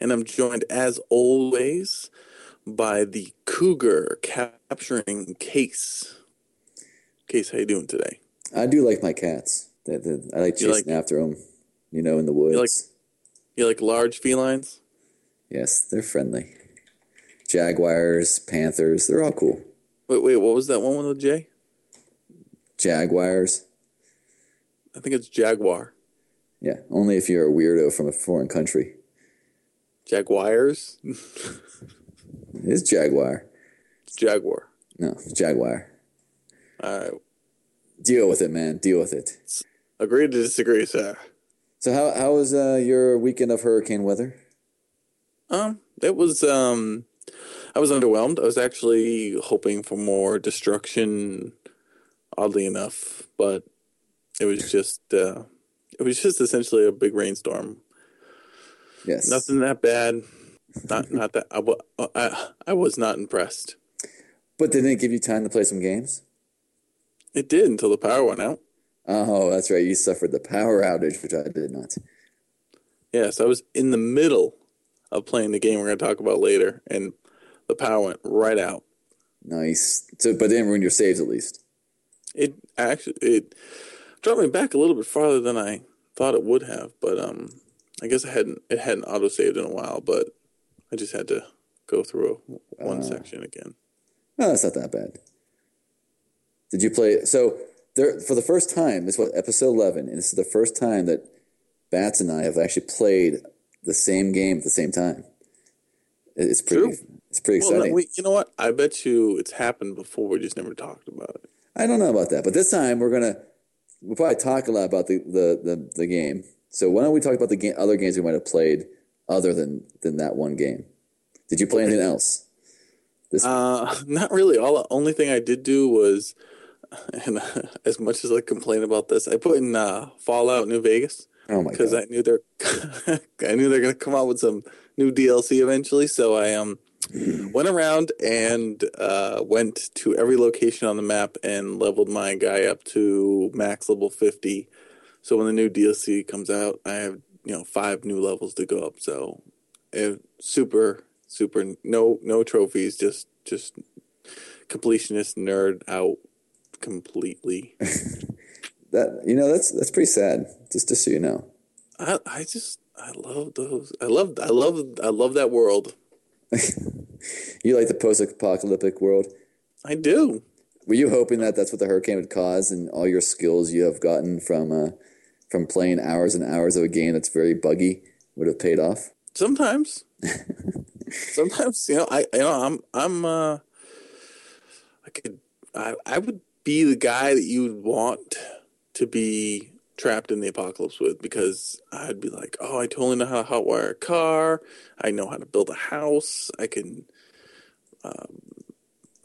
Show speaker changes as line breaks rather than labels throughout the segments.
And I'm joined as always by the Cougar capturing Case. Case, how you doing today?
I do like my cats. I like chasing
like-
after them, you know, in the woods.
like- You like large felines?
yes, they're friendly. Jaguars, panthers, they're all cool.
Wait, wait, what was that one with a J?
Jaguars,
I think it's Jaguar.
yeah, only if you're a weirdo from a foreign country.
Jaguars?
It is jaguar.
Jaguar.
No, jaguar.
All right.
Deal with it, man. Deal with it.
Agree to disagree, sir.
So, how how was uh, your weekend of hurricane weather?
Um, it was um I was underwhelmed. I was actually hoping for more destruction oddly enough, but it was just uh it was just essentially a big rainstorm.
Yes,
Nothing that bad. Not not that I, I I was not impressed.
But didn't it give you time to play some games?
It did until the power went out.
Oh, that's right. You suffered the power outage, which I did not.
Yes, I was in the middle of playing the game we're going to talk about later and the power went right out.
Nice. So, but didn't ruin your saves at least.
It actually it dropped me back a little bit farther than I thought it would have, but um, I guess I hadn't it hadn't auto saved in a while, but I just had to go through one
Uh.
section again.
No, that's not that bad. Did you play? So there for the first time. This was episode eleven, and this is the first time that Bats and I have actually played the same game at the same time. It's pretty.
True.
It's pretty
Well,
exciting.
no, we, you know what? I bet you it's happened before. We just never talked about it.
I don't know about that, but this time we're gonna we'll probably talk a lot about the the the, the game. So why don't we talk about the game, other games we might have played other than than that one game? Did you play anything else?
Uh, not really. All the only thing I did do was, and as much as I complain about this, I put in uh, Fallout New Vegas.
Oh my
because! I knew they're I knew they're gonna come out with some new DLC eventually. So I um went around and uh, went to every location on the map and leveled my guy up to max level fifty. So when the new DLC comes out, I have you know five new levels to go up. So super super no no trophies, just just completionist nerd out completely.
That you know that's that's pretty sad. Just just so you know.
I I just I love those. I love I love I love that world.
You like the post-apocalyptic world.
I do.
Were you hoping that that's what the hurricane would cause, and all your skills you have gotten from uh, from playing hours and hours of a game that's very buggy would have paid off?
Sometimes. Sometimes you know I you know I'm I'm uh I could I I would be the guy that you would want to be trapped in the apocalypse with because I'd be like, oh, I totally know how to hotwire a car. I know how to build a house. I can, um,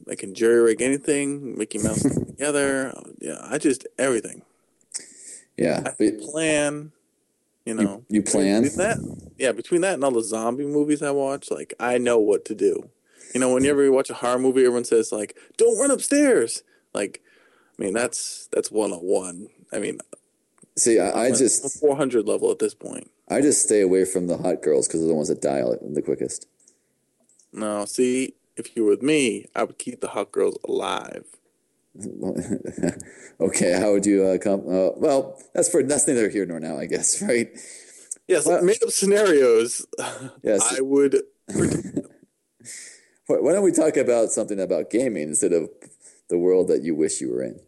I can jury rig anything, Mickey Mouse together. Yeah, I just everything.
Yeah,
I
but
plan. You know,
you plan?
Between that, yeah, between that and all the zombie movies I watch, like I know what to do. You know, whenever you watch a horror movie, everyone says like, "Don't run upstairs." Like, I mean, that's that's one on one. I mean,
see, I, I just
four hundred level at this point.
I just stay away from the hot girls because they're the ones that die the quickest.
No, see, if you were with me, I would keep the hot girls alive.
okay, how would you uh, come? Uh, well, that's for that's neither here nor now, I guess, right?
Yes,
Well-
made up scenarios.
Yes.
I would.
Why don't we talk about something about gaming instead of the world that you wish you were in?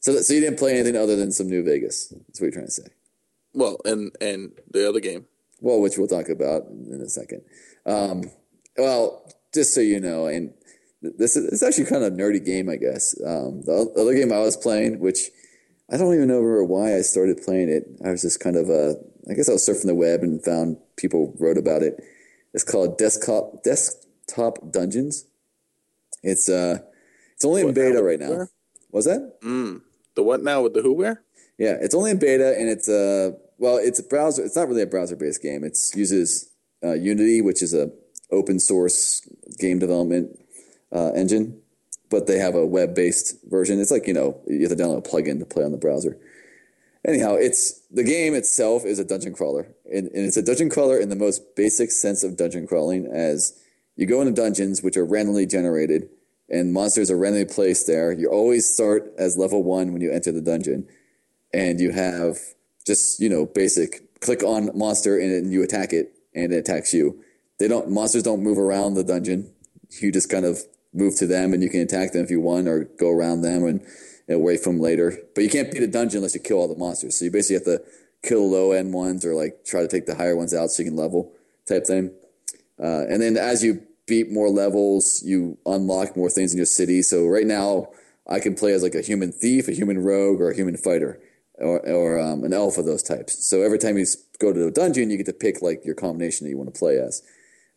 So, so you didn't play anything other than some New Vegas. That's what you're trying to say.
Well, and and the other game.
Well, which we'll talk about in a second. Um, well, just so you know, and this is it's actually kind of a nerdy game, I guess. Um, the other game I was playing, which I don't even know why I started playing it. I was just kind of uh, I guess I was surfing the web and found people wrote about it. It's called Desktop Desktop Dungeons. It's uh, it's only in
What,
beta right now. Was that?
Mm. The what now with the who where?
Yeah, it's only in beta, and it's uh well, it's a browser. It's not really a browser-based game. It uses uh, Unity, which is a open source game development uh, engine, but they have a web-based version. It's like you know you have to download a plugin to play on the browser, anyhow, it's the game itself is a dungeon crawler, and, and it's a dungeon crawler in the most basic sense of dungeon crawling, as you go into dungeons which are randomly generated, and monsters are randomly placed there. You always start as level one when you enter the dungeon, and you have just you know basic click on monster and you attack it, and it attacks you. They don't monsters don't move around the dungeon. You just kind of move to them, and you can attack them if you want, or go around them and away from later. But you can't beat a dungeon unless you kill all the monsters. So you basically have to kill low end ones or like try to take the higher ones out so you can level type thing. Uh, and then as you beat more levels, you unlock more things in your city. So right now, I can play as like a human thief, a human rogue, or a human fighter, or, or um, an elf of those types. So every time you go to a dungeon, you get to pick like your combination that you want to play as.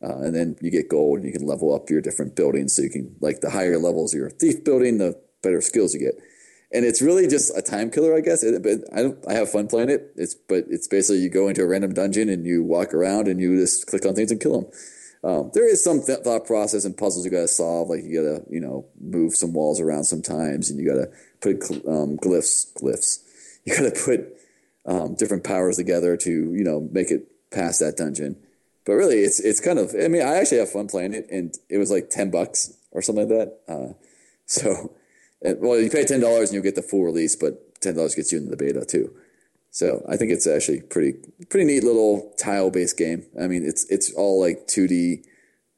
Uh, and then you get gold and you can level up your different buildings. So you can, like, the higher levels your thief building, the better skills you get and it's really just a time killer, I guess. It, but I I have fun playing it. It's but it's basically you go into a random dungeon and you walk around and you just click on things and kill them. Um, there is some th- thought process and puzzles you got to solve. Like you got to you know move some walls around sometimes, and you got to put um, glyphs glyphs. You got to put um, different powers together to you know make it past that dungeon. But really, it's it's kind of. I mean, I actually have fun playing it, and it was like ten bucks or something like that. Uh, so well, you pay ten dollars and you'll get the full release, but ten dollars gets you into the beta too. So I think it's actually pretty pretty neat little tile based game. I mean, it's it's all like two D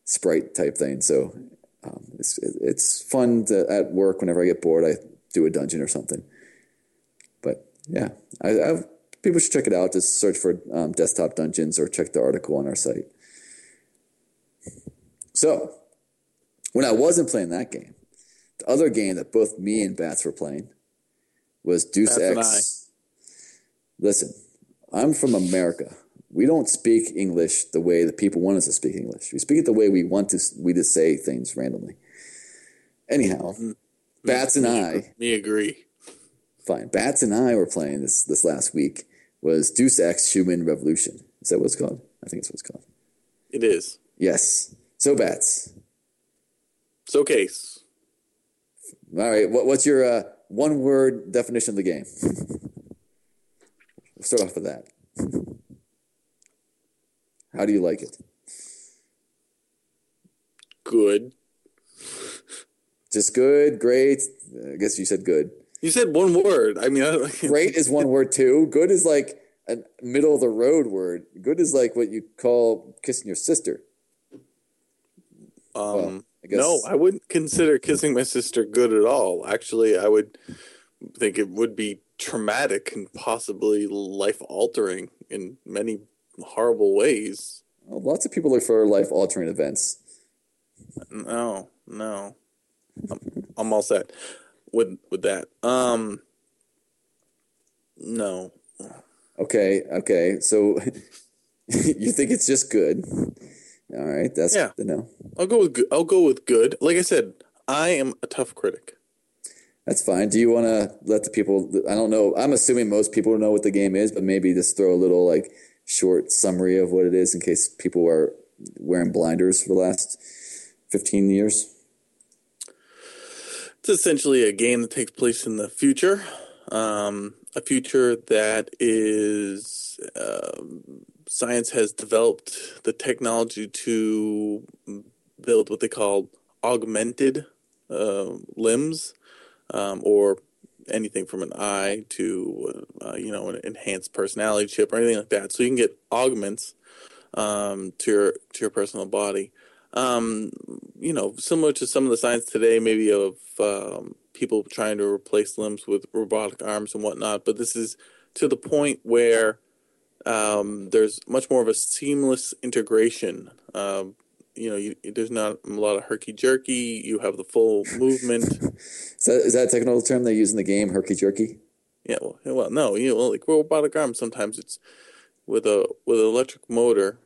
sprite type thing. So um, it's it's fun to, at work whenever I get bored. I do a dungeon or something. But yeah, I, I people should check it out. Just search for um, desktop dungeons or check the article on our site. So when I wasn't playing that game, the other game that both me and Bats were playing was Deus Bats Ex. Listen, I'm from America. We don't speak English the way that people want us to speak English. We speak it the way we want to. We just say things randomly. Anyhow, mm-hmm. Bats and I.
Me agree.
Fine. Bats and I were playing this this last week. Was Deus Ex Human Revolution? Is that what it's called? I think it's what it's called.
It is.
Yes. So Bats.
So case.
All right. What, what's your uh, one word definition of the game? we'll start off with that. How do you like it?
Good.
Just good, great. I guess you said good.
You said one word. I mean, I
great is one word too. Good is like a middle of the road word. Good is like what you call kissing your sister.
Um, well, I guess. No, I wouldn't consider kissing my sister good at all. Actually, I would think it would be traumatic and possibly life altering in many horrible ways.
Well, lots of people look for life altering events.
No, no. I'm, I'm all set with with that. Um no.
Okay, okay. So you think it's just good. All right, that's yeah. good know.
I'll go with good. I'll go with good. Like I said, I am a tough critic.
That's fine. Do you want to let the people? I don't know. I'm assuming most people know what the game is, but maybe just throw a little like short summary of what it is in case people are wearing blinders for the last 15 years.
It's essentially a game that takes place in the future, um, a future that is um, science has developed the technology to build what they call augmented uh, limbs um, or anything from an eye to uh, you know an enhanced personality chip or anything like that. So you can get augments um, to your to your personal body um, you know similar to some of the signs today maybe of um, people trying to replace limbs with robotic arms and whatnot but this is to the point where um, there's much more of a seamless integration. Um, you know, you, there's not a lot of herky jerky. You have the full movement.
is, that, is that a technical term they use in the game, herky jerky?
Yeah, well, well, no, you know, like robotic arms. Sometimes it's with a with an electric motor.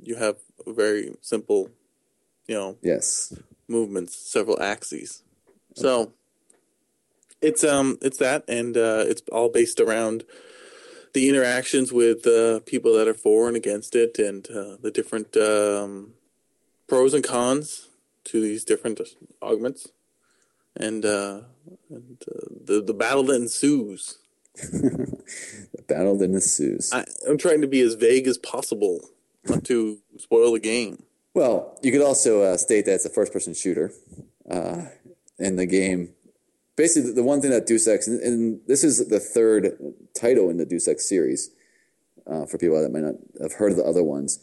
You have a very simple, you know,
yes,
movements, several axes. Okay. So it's um it's that, and uh, it's all based around the interactions with uh, people that are for and against it, and uh, the different um, pros and cons to these different augments, and, uh, and uh, the the battle that ensues.
the battle that ensues.
I, I'm trying to be as vague as possible, not to spoil the game.
Well, you could also uh, state that it's a first-person shooter, uh, and the game. Basically, the one thing that Deus Ex, and, and this is the third title in the Deus Ex series, uh, for people that might not have heard of the other ones.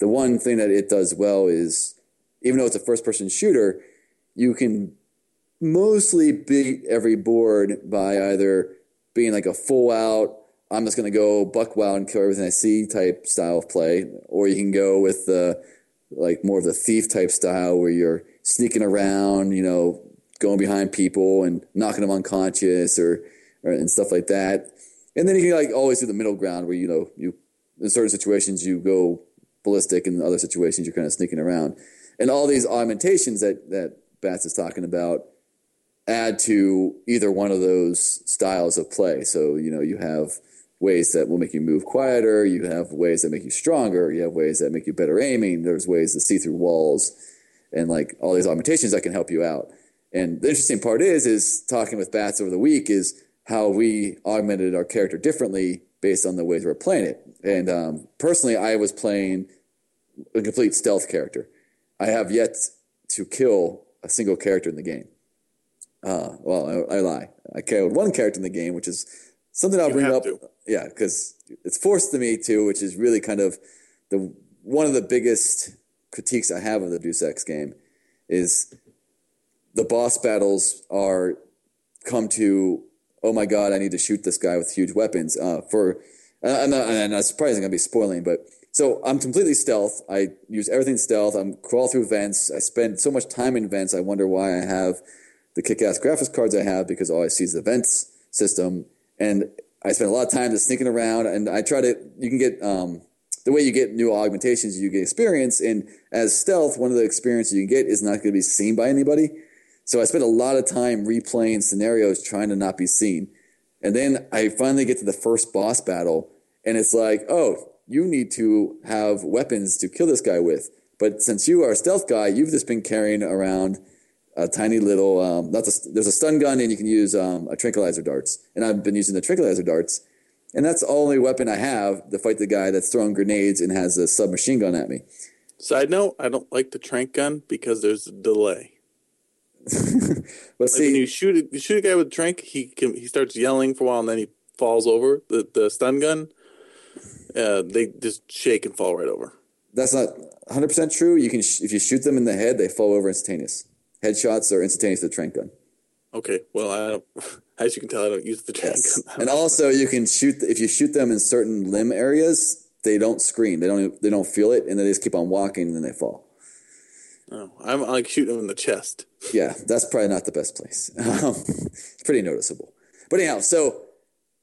The one thing that it does well is, even though it's a first-person shooter, you can mostly beat every board by either being like a full out, I'm just going to go buck wild and kill everything I see type style of play, or you can go with the like more of the thief type style where you're sneaking around, you know, going behind people and knocking them unconscious or, or and stuff like that. And then you can like always do the middle ground where you know you in certain situations you go ballistic, and in other situations you're kind of sneaking around. And all these augmentations that that Bats is talking about add to either one of those styles of play. So you know you have ways that will make you move quieter. You have ways that make you stronger. You have ways that make you better aiming. There's ways to see through walls, and like all these augmentations that can help you out. And the interesting part is, is talking with Bats over the week is how we augmented our character differently based on the ways we're playing it. And um, personally, I was playing a complete stealth character. I have yet to kill a single character in the game. Uh, well, I, I, lie. I killed one character in the game, which is something I'll
You
bring up.
to.
Yeah, because it's forced to me too, which is really kind of the one of the biggest critiques I have of the Deus Ex game is the boss battles are come to oh my god I need to shoot this guy with huge weapons uh, for I'm not, I'm not surprising I'm gonna be spoiling but so I'm completely stealth I use everything stealth I'm crawl through vents I spend so much time in vents I wonder why I have the kick-ass graphics cards I have because all I see is the vents system and I spend a lot of time just sneaking around and I try to you can get um, the way you get new augmentations you get experience and as stealth one of the experiences you can get is not going to be seen by anybody so I spent a lot of time replaying scenarios trying to not be seen. And then I finally get to the first boss battle, and it's like, oh, you need to have weapons to kill this guy with. But since you are a stealth guy, you've just been carrying around a tiny little, um, not a, there's a stun gun, and you can use um, a tranquilizer darts. And I've been using the tranquilizer darts, and that's the only weapon I have to fight the guy that's throwing grenades and has a submachine gun at me.
Side note: I don't like the trank gun because there's a delay.
but
Like
see,
when you shoot a, you shoot a guy with a trank, he can he starts yelling for a while and then he falls over. The the stun gun, uh, they just shake and fall right over.
That's not 100% true. You can sh- if you shoot them in the head, they fall over instantaneous. Headshots are instantaneous with the trank gun.
Okay, well I don't, as you can tell, I don't use the trank
Yes.
gun.
And also you can shoot if you shoot them in certain limb areas, they don't scream. They don't they don't feel it and they just keep on walking and then they fall.
Oh, I'm I like shooting him in the chest.
Yeah, that's probably not the best place. Um, it's pretty noticeable. But anyhow, so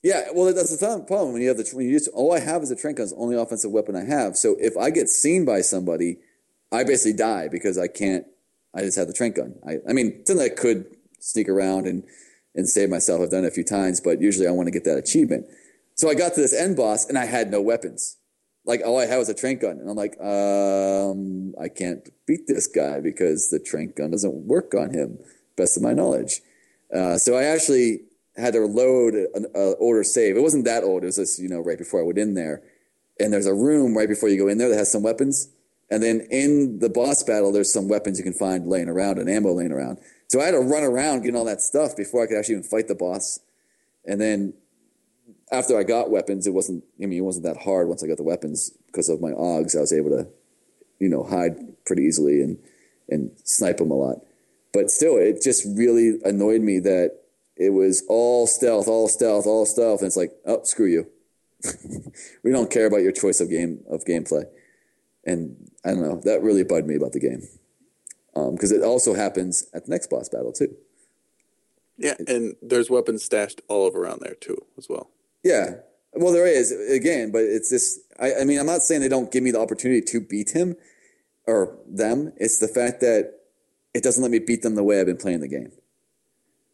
yeah, well that's the problem when you have the when you just all I have is a trank gun, it's the only offensive weapon I have. So if I get seen by somebody, I basically die because I can't. I just had the trank gun. I, I mean, something I could sneak around and and save myself. I've done it a few times, but usually I want to get that achievement. So I got to this end boss and I had no weapons. Like all I had was a trank gun, and I'm like, um, I can't beat this guy because the trank gun doesn't work on him, best of my knowledge. Uh, so I actually had to load an uh, order save. It wasn't that old. It was just you know right before I went in there, and there's a room right before you go in there that has some weapons. And then in the boss battle, there's some weapons you can find laying around and ammo laying around. So I had to run around getting all that stuff before I could actually even fight the boss. And then after I got weapons, it wasn't. I mean, it wasn't that hard once I got the weapons because of my Augs. I was able to, you know, hide pretty easily and and snipe them a lot. But still, it just really annoyed me that it was all stealth, all stealth, all stealth, and it's like, oh, screw you. we don't care about your choice of game of gameplay, and I don't know. That really bugged me about the game um, because it also happens at the next boss battle too.
Yeah, and there's weapons stashed all over around there too, as well.
Yeah. Well, there is again, but it's this. I, I mean, I'm not saying they don't give me the opportunity to beat him or them. It's the fact that it doesn't let me beat them the way I've been playing the game.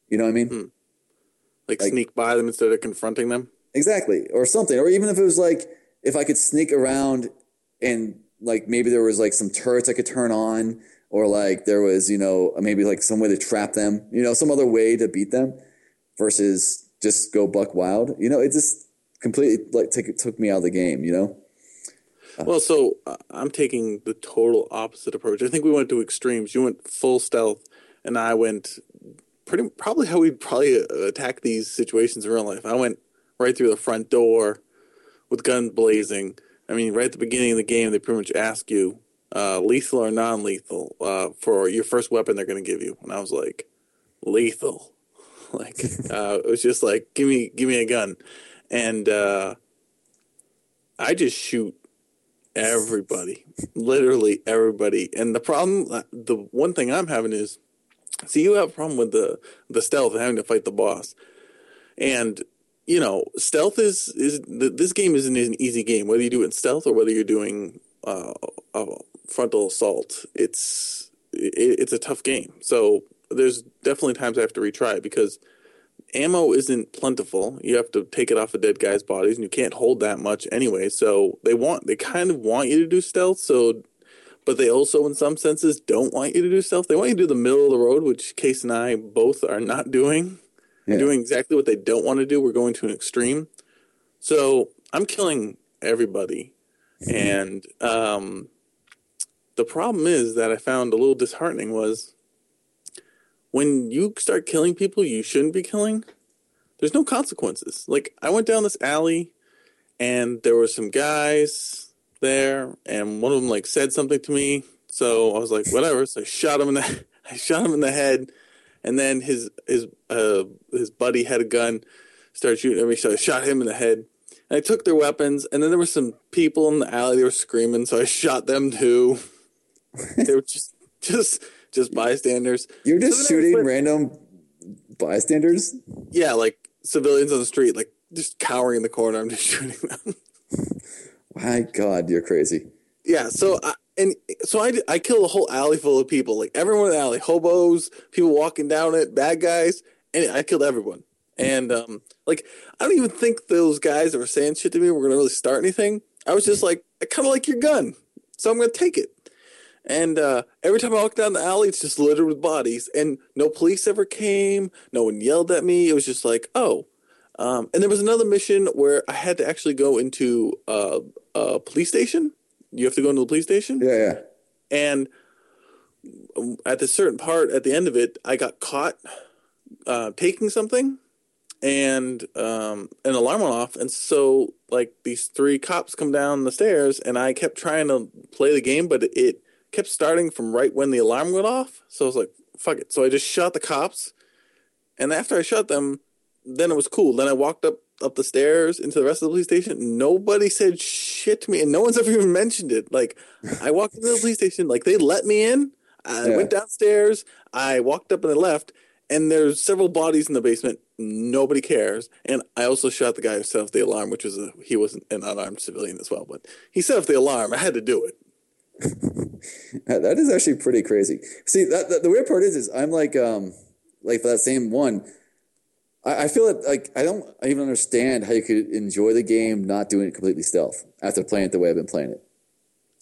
You know what I mean? Hmm.
Like,
Like-
sneak by them instead of confronting them.
Exactly, or something, or even if it was like if I could sneak around and like maybe there was like some turrets I could turn on, or like there was you know maybe like some way to trap them, you know, some other way to beat them, versus just go buck wild. You know, it just completely like took took me out of the game. You know.
Well, so uh, I'm taking the total opposite approach. I think we went to extremes. You went full stealth, and I went pretty probably how we'd probably uh, attack these situations in real life. I went right through the front door with guns blazing. I mean, right at the beginning of the game, they pretty much ask you uh, lethal or non-lethal uh, for your first weapon they're going to give you, and I was like, lethal. like uh, it was just like, give me, give me a gun, and uh, I just shoot everybody, literally everybody. And the problem, uh, the one thing I'm having is, see, you have a problem with the the stealth and having to fight the boss, and you know, stealth is is this game isn't an easy game. Whether you do it in stealth or whether you're doing uh, a frontal assault, it's it, it's a tough game. So there's definitely times I have to retry because ammo isn't plentiful. You have to take it off of dead guys' bodies, and you can't hold that much anyway. So they want they kind of want you to do stealth. So, but they also, in some senses, don't want you to do stealth. They want you to do the middle of the road, which Case and I both are not doing. Yeah. Doing exactly what they don't want to do. We're going to an extreme. So I'm killing everybody, and um, the problem is that I found a little disheartening was when you start killing people you shouldn't be killing, there's no consequences. Like I went down this alley and there were some guys there and one of them like said something to me. So I was like, whatever. So I shot him in the I shot him in the head and then his his uh his buddy had a gun, started shooting at me, so I shot him in the head. And I took their weapons, and then there were some people in the alley. They were screaming, so I shot them too. they were just just just bystanders.
You're just so shooting random bystanders.
Yeah, like civilians on the street, like just cowering in the corner. I'm just shooting them.
My God, you're crazy.
Yeah. So I, and so I I kill a whole alley full of people, like everyone in the alley, hobos, people walking down it, bad guys, and I killed everyone. And um, like I don't even think those guys that were saying shit to me were gonna really start anything. I was just like, I kind of like your gun, so I'm gonna take it. And uh, every time I walk down the alley, it's just littered with bodies. And no police ever came. No one yelled at me. It was just like, oh. Um, and there was another mission where I had to actually go into uh, a police station. You have to go into the police station.
Yeah, yeah.
And at the certain part, at the end of it, I got caught uh, taking something, and um, an alarm went off. And so, like, these three cops come down the stairs, and I kept trying to play the game, but it kept starting from right when the alarm went off. So I was like, fuck it. So I just shot the cops. And after I shot them, then it was cool. Then I walked up up the stairs into the rest of the police station. Nobody said shit to me, and no one's ever even mentioned it. Like I walked into the police station, like they let me in. I yeah. went downstairs. I walked up and I left, and there's several bodies in the basement. Nobody cares. And I also shot the guy who set off the alarm, which was a he wasn't an unarmed civilian as well, but he set off the alarm. I had to do it.
that is actually pretty crazy. See, that, that, the weird part is, is I'm like, um, like for that same one, I, I feel like, like I don't even understand how you could enjoy the game not doing it completely stealth after playing it the way I've been playing it.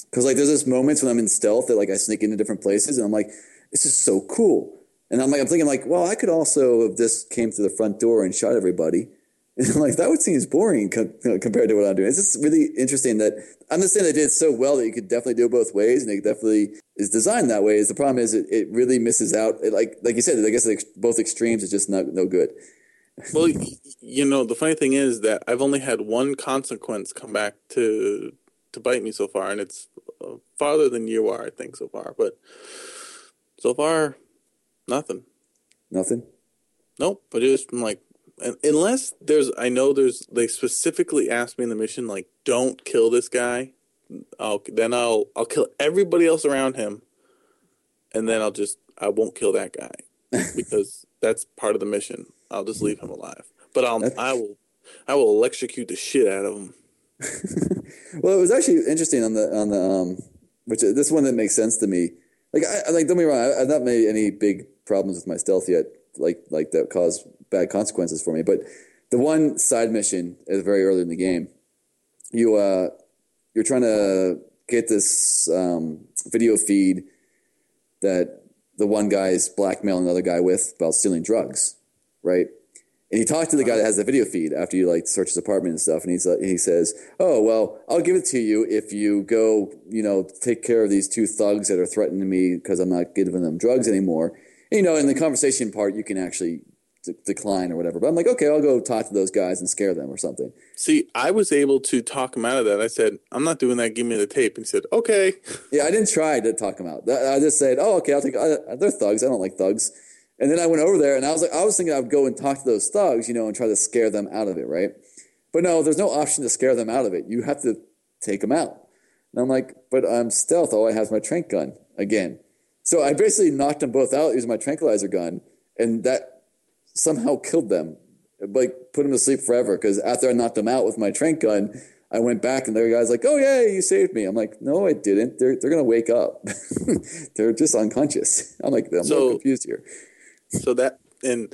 Because like there's this moments when I'm in stealth that like I sneak into different places and I'm like, this is so cool. And I'm like, I'm thinking like, well, I could also have just came through the front door and shot everybody and like that would seem boring co- compared to what I'm doing. It's just really interesting that I understand they did so well that you could definitely do it both ways, and it definitely is designed that way. Is the problem is it, it really misses out. It, like like you said, I guess like both extremes is just not no good.
Well, you know, the funny thing is that I've only had one consequence come back to to bite me so far, and it's uh, farther than you are, I think, so far. But so far, nothing.
Nothing.
Nope. But just I'm like, unless there's i know there's they specifically asked me in the mission like don't kill this guy i'll then i'll i'll kill everybody else around him and then i'll just i won't kill that guy because that's part of the mission i'll just leave him alive but i'll that's... i will i will electrocute the shit out of him
well it was actually interesting on the on the um which this one that makes sense to me like i like don't be wrong I, i've not made any big problems with my stealth yet like like that cause bad consequences for me. But the one side mission is very early in the game. You uh, you're trying to get this um, video feed that the one guy is blackmailing another guy with about stealing drugs, right? And he talked to the guy that has the video feed after you like search his apartment and stuff. And he's uh, he says, "Oh well, I'll give it to you if you go, you know, take care of these two thugs that are threatening me because I'm not giving them drugs anymore." And, you know, in the conversation part, you can actually d- decline or whatever. But I'm like, okay, I'll go talk to those guys and scare them or something.
See, I was able to talk him out of that. I said, "I'm not doing that. Give me the tape." And he said, "Okay."
Yeah, I didn't try to talk him out. I just said, "Oh, okay, I'll take." Uh, they're thugs. I don't like thugs. And then I went over there, and I was like, I was thinking I'd go and talk to those thugs, you know, and try to scare them out of it, right? But no, there's no option to scare them out of it. You have to take them out. And I'm like, but I'm stealth. All I have is my trank gun again. So I basically knocked them both out using my tranquilizer gun, and that somehow killed them, like put them to sleep forever. Because after I knocked them out with my trank gun, I went back and the guy's like, "Oh yeah, you saved me." I'm like, "No, I didn't. They're they're gonna wake up. they're just unconscious." I'm like, I'm
so
confused here.
So that and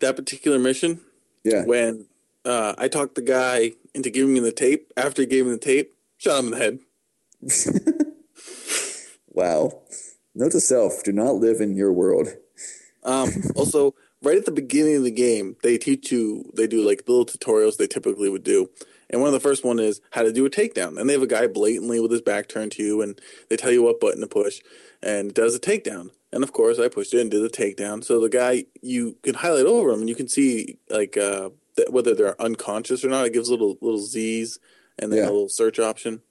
that particular mission,
Yeah.
when uh, I talked the guy into giving me the tape, after he gave me the tape, shot him in the head.
Wow. Note to self: Do not live in your world.
Um, also, right at the beginning of the game, they teach you, they do like little tutorials they typically would do. And one of the first one is how to do a takedown. And they have a guy blatantly with his back turned to you, and they tell you what button to push, and does a takedown. And of course, I pushed it and did the takedown. So the guy, you can highlight over him, and you can see like uh, th- whether they're unconscious or not. It gives little little Z's and then
Yeah.
a little search option.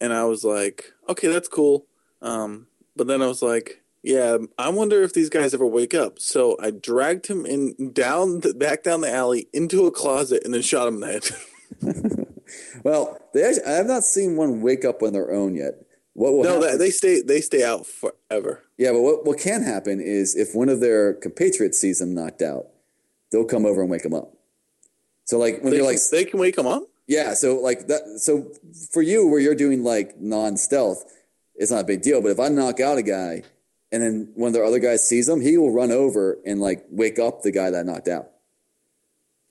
And I was like, okay, that's cool. Um, but then I was like, yeah, I wonder if these guys ever wake up. So I dragged him in down the, back down the alley into a closet and then shot him in the head.
Well, they actually, I have not seen one wake up on their own yet. What will
no,
happen?
they stay they stay out forever.
Yeah, but what, what can happen is if one of their compatriots sees them knocked out, they'll come over and wake them up. So like when
They can,
like
they can wake them up.
Yeah, so like that. So for you, where you're doing like non-stealth, it's not a big deal. But if I knock out a guy, and then one of the other guys sees him, he will run over and like wake up the guy that I knocked out.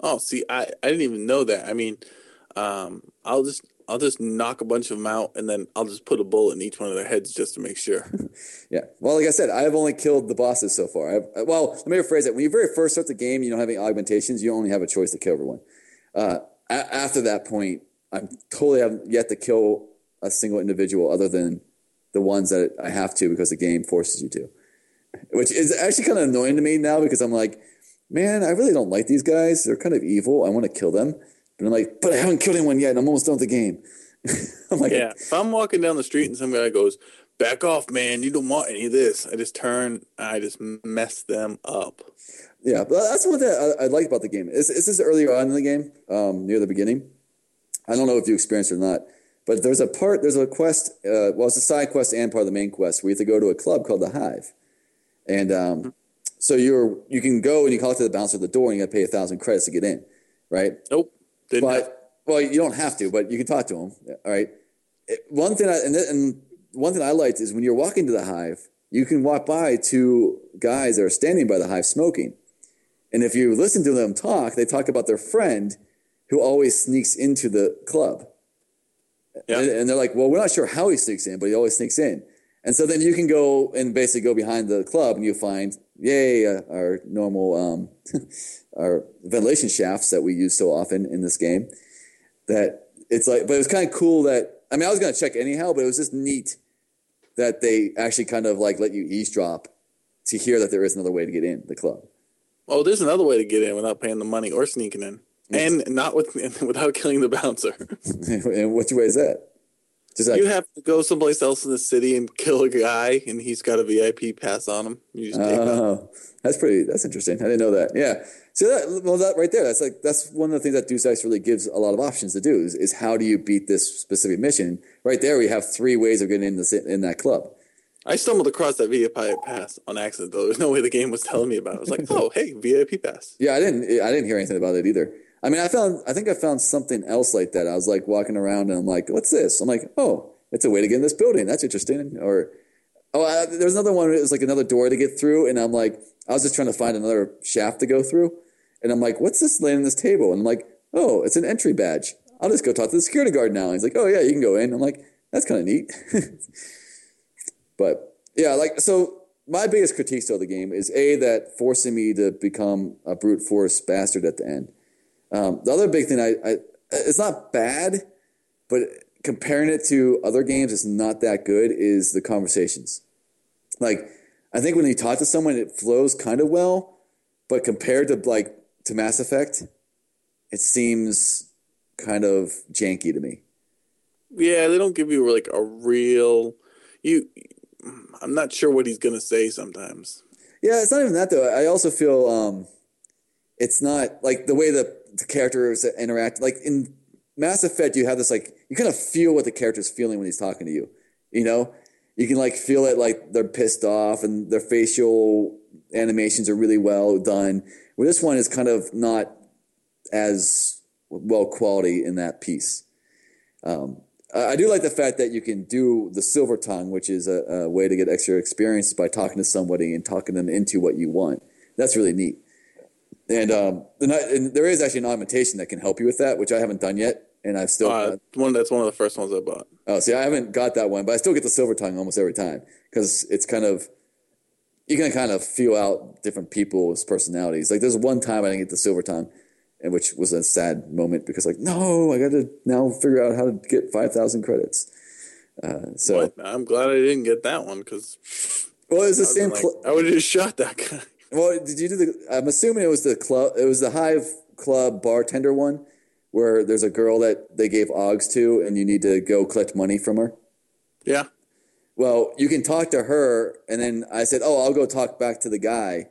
Oh, see, I, I didn't even know that. I mean, um, I'll just I'll just knock a bunch of them out, and then I'll just put a bullet in each one of their heads just to make sure.
Yeah. Well, like I said, I have only killed the bosses so far. I've, well, let me rephrase it. When you very first start the game, you don't have any augmentations. You only have a choice to kill everyone. Uh, a- after that point, I totally have yet to kill a single individual other than the ones that I have to because the game forces you to. Which is actually kind of annoying to me now because I'm like, man, I really don't like these guys. They're kind of evil. I want to kill them. But I'm like, but I haven't killed anyone yet. And I'm almost done with the game. I'm like,
yeah, if I'm walking down the street and some guy goes, "Back off, man! You don't want any of this," I just turn, I just mess them up.
Yeah, but that's one thing I, I like about the game. Is this is earlier on in the game, um, near the beginning. I don't know if you experienced it or not, but there's a part, there's a quest. Uh, well, it's a side quest and part of the main quest where you have to go to a club called the Hive, and um, so you're you can go and you call it to the bouncer at the door and you got to pay a thousand credits to get in, right?
Nope, didn't. have-
But well, you don't have to, but you can talk to them. All right. It- one thing, I, and, th- and one thing I liked is when you're walking to the hive, you can walk by two guys that are standing by the hive smoking, and if you listen to them talk, they talk about their friend who always sneaks into the club.
Yeah.
And, and they're like, well, we're not sure how he sneaks in, but he always sneaks in. And so then you can go and basically go behind the club and you find, yay, uh, our normal, um, our ventilation shafts that we use so often in this game. That it's like, but it was kind of cool that, I mean, I was going to check anyhow, but it was just neat that they actually kind of like let you eavesdrop to hear that there is another way to get in the club.
oh, there's another way to get in without paying the money or sneaking in, and not with without killing the bouncer.
and which way is that? Just like,
you have to go someplace else in the city and kill a guy, and he's got a VIP pass on him. You just.
Oh, that's pretty. That's interesting. I didn't know that. Yeah. So that well, that right there. That's like that's one of the things that Deus Ex really gives a lot of options to do is, is how do you beat this specific mission? Right there, we have three ways of getting in the in that club.
I stumbled across that VIP pass on accident, though. There's no way the game was telling me about it. I was like, oh, hey, VIP pass.
Yeah, I didn't. I didn't hear anything about it either. I mean, I found. I think I found something else like that. I was like walking around and I'm like, "What's this?" I'm like, "Oh, it's a way to get in this building. That's interesting." Or, oh, I, there's another one. It was like another door to get through, and I'm like, I was just trying to find another shaft to go through, and I'm like, "What's this laying on this table?" And I'm like, "Oh, it's an entry badge. I'll just go talk to the security guard now." And he's like, "Oh yeah, you can go in." I'm like, "That's kind of neat." but yeah, like so my biggest critique of the game is a that forcing me to become a brute force bastard at the end. Um, the other big thing, I, I it's not bad, but comparing it to other games, it's not that good. Is the conversations like I think when you talk to someone, it flows kind of well, but compared to like to Mass Effect, it seems kind of janky to me.
Yeah, they don't give you like a real you. I'm not sure what he's gonna say sometimes.
Yeah, it's not even that though. I also feel um, it's not like the way the, the characters interact. Like in Mass Effect, you have this like you kind of feel what the character's feeling when he's talking to you. You know, you can like feel it like they're pissed off and their facial animations are really well done. Where this one is kind of not as well quality in that piece. Um, I do like the fact that you can do the silver tongue, which is a, a, way to get extra experience by talking to somebody and talking them into what you want. That's really neat. And, um, and there is actually an augmentation that can help you with that, which I haven't done yet, and I've still
uh, one. That's one of the first ones I bought.
Oh, see, I haven't got that one, but I still get the silver tongue almost every time because it's kind of you can kind of feel out different people's personalities. Like there's one time I didn't get the silver tongue, and which was a sad moment because like no, I got to now figure out how to get five thousand credits. Uh, so
what? I'm glad I didn't get that one because
well, it's the same.
Like, cl- I would have just shot that guy.
Well, did you do the? I'm assuming it was the club. It was the Hive Club bartender one, where there's a girl that they gave Augs to, and you need to go collect money from her.
Yeah.
Well, you can talk to her, and then I said, "Oh, I'll go talk back to the guy."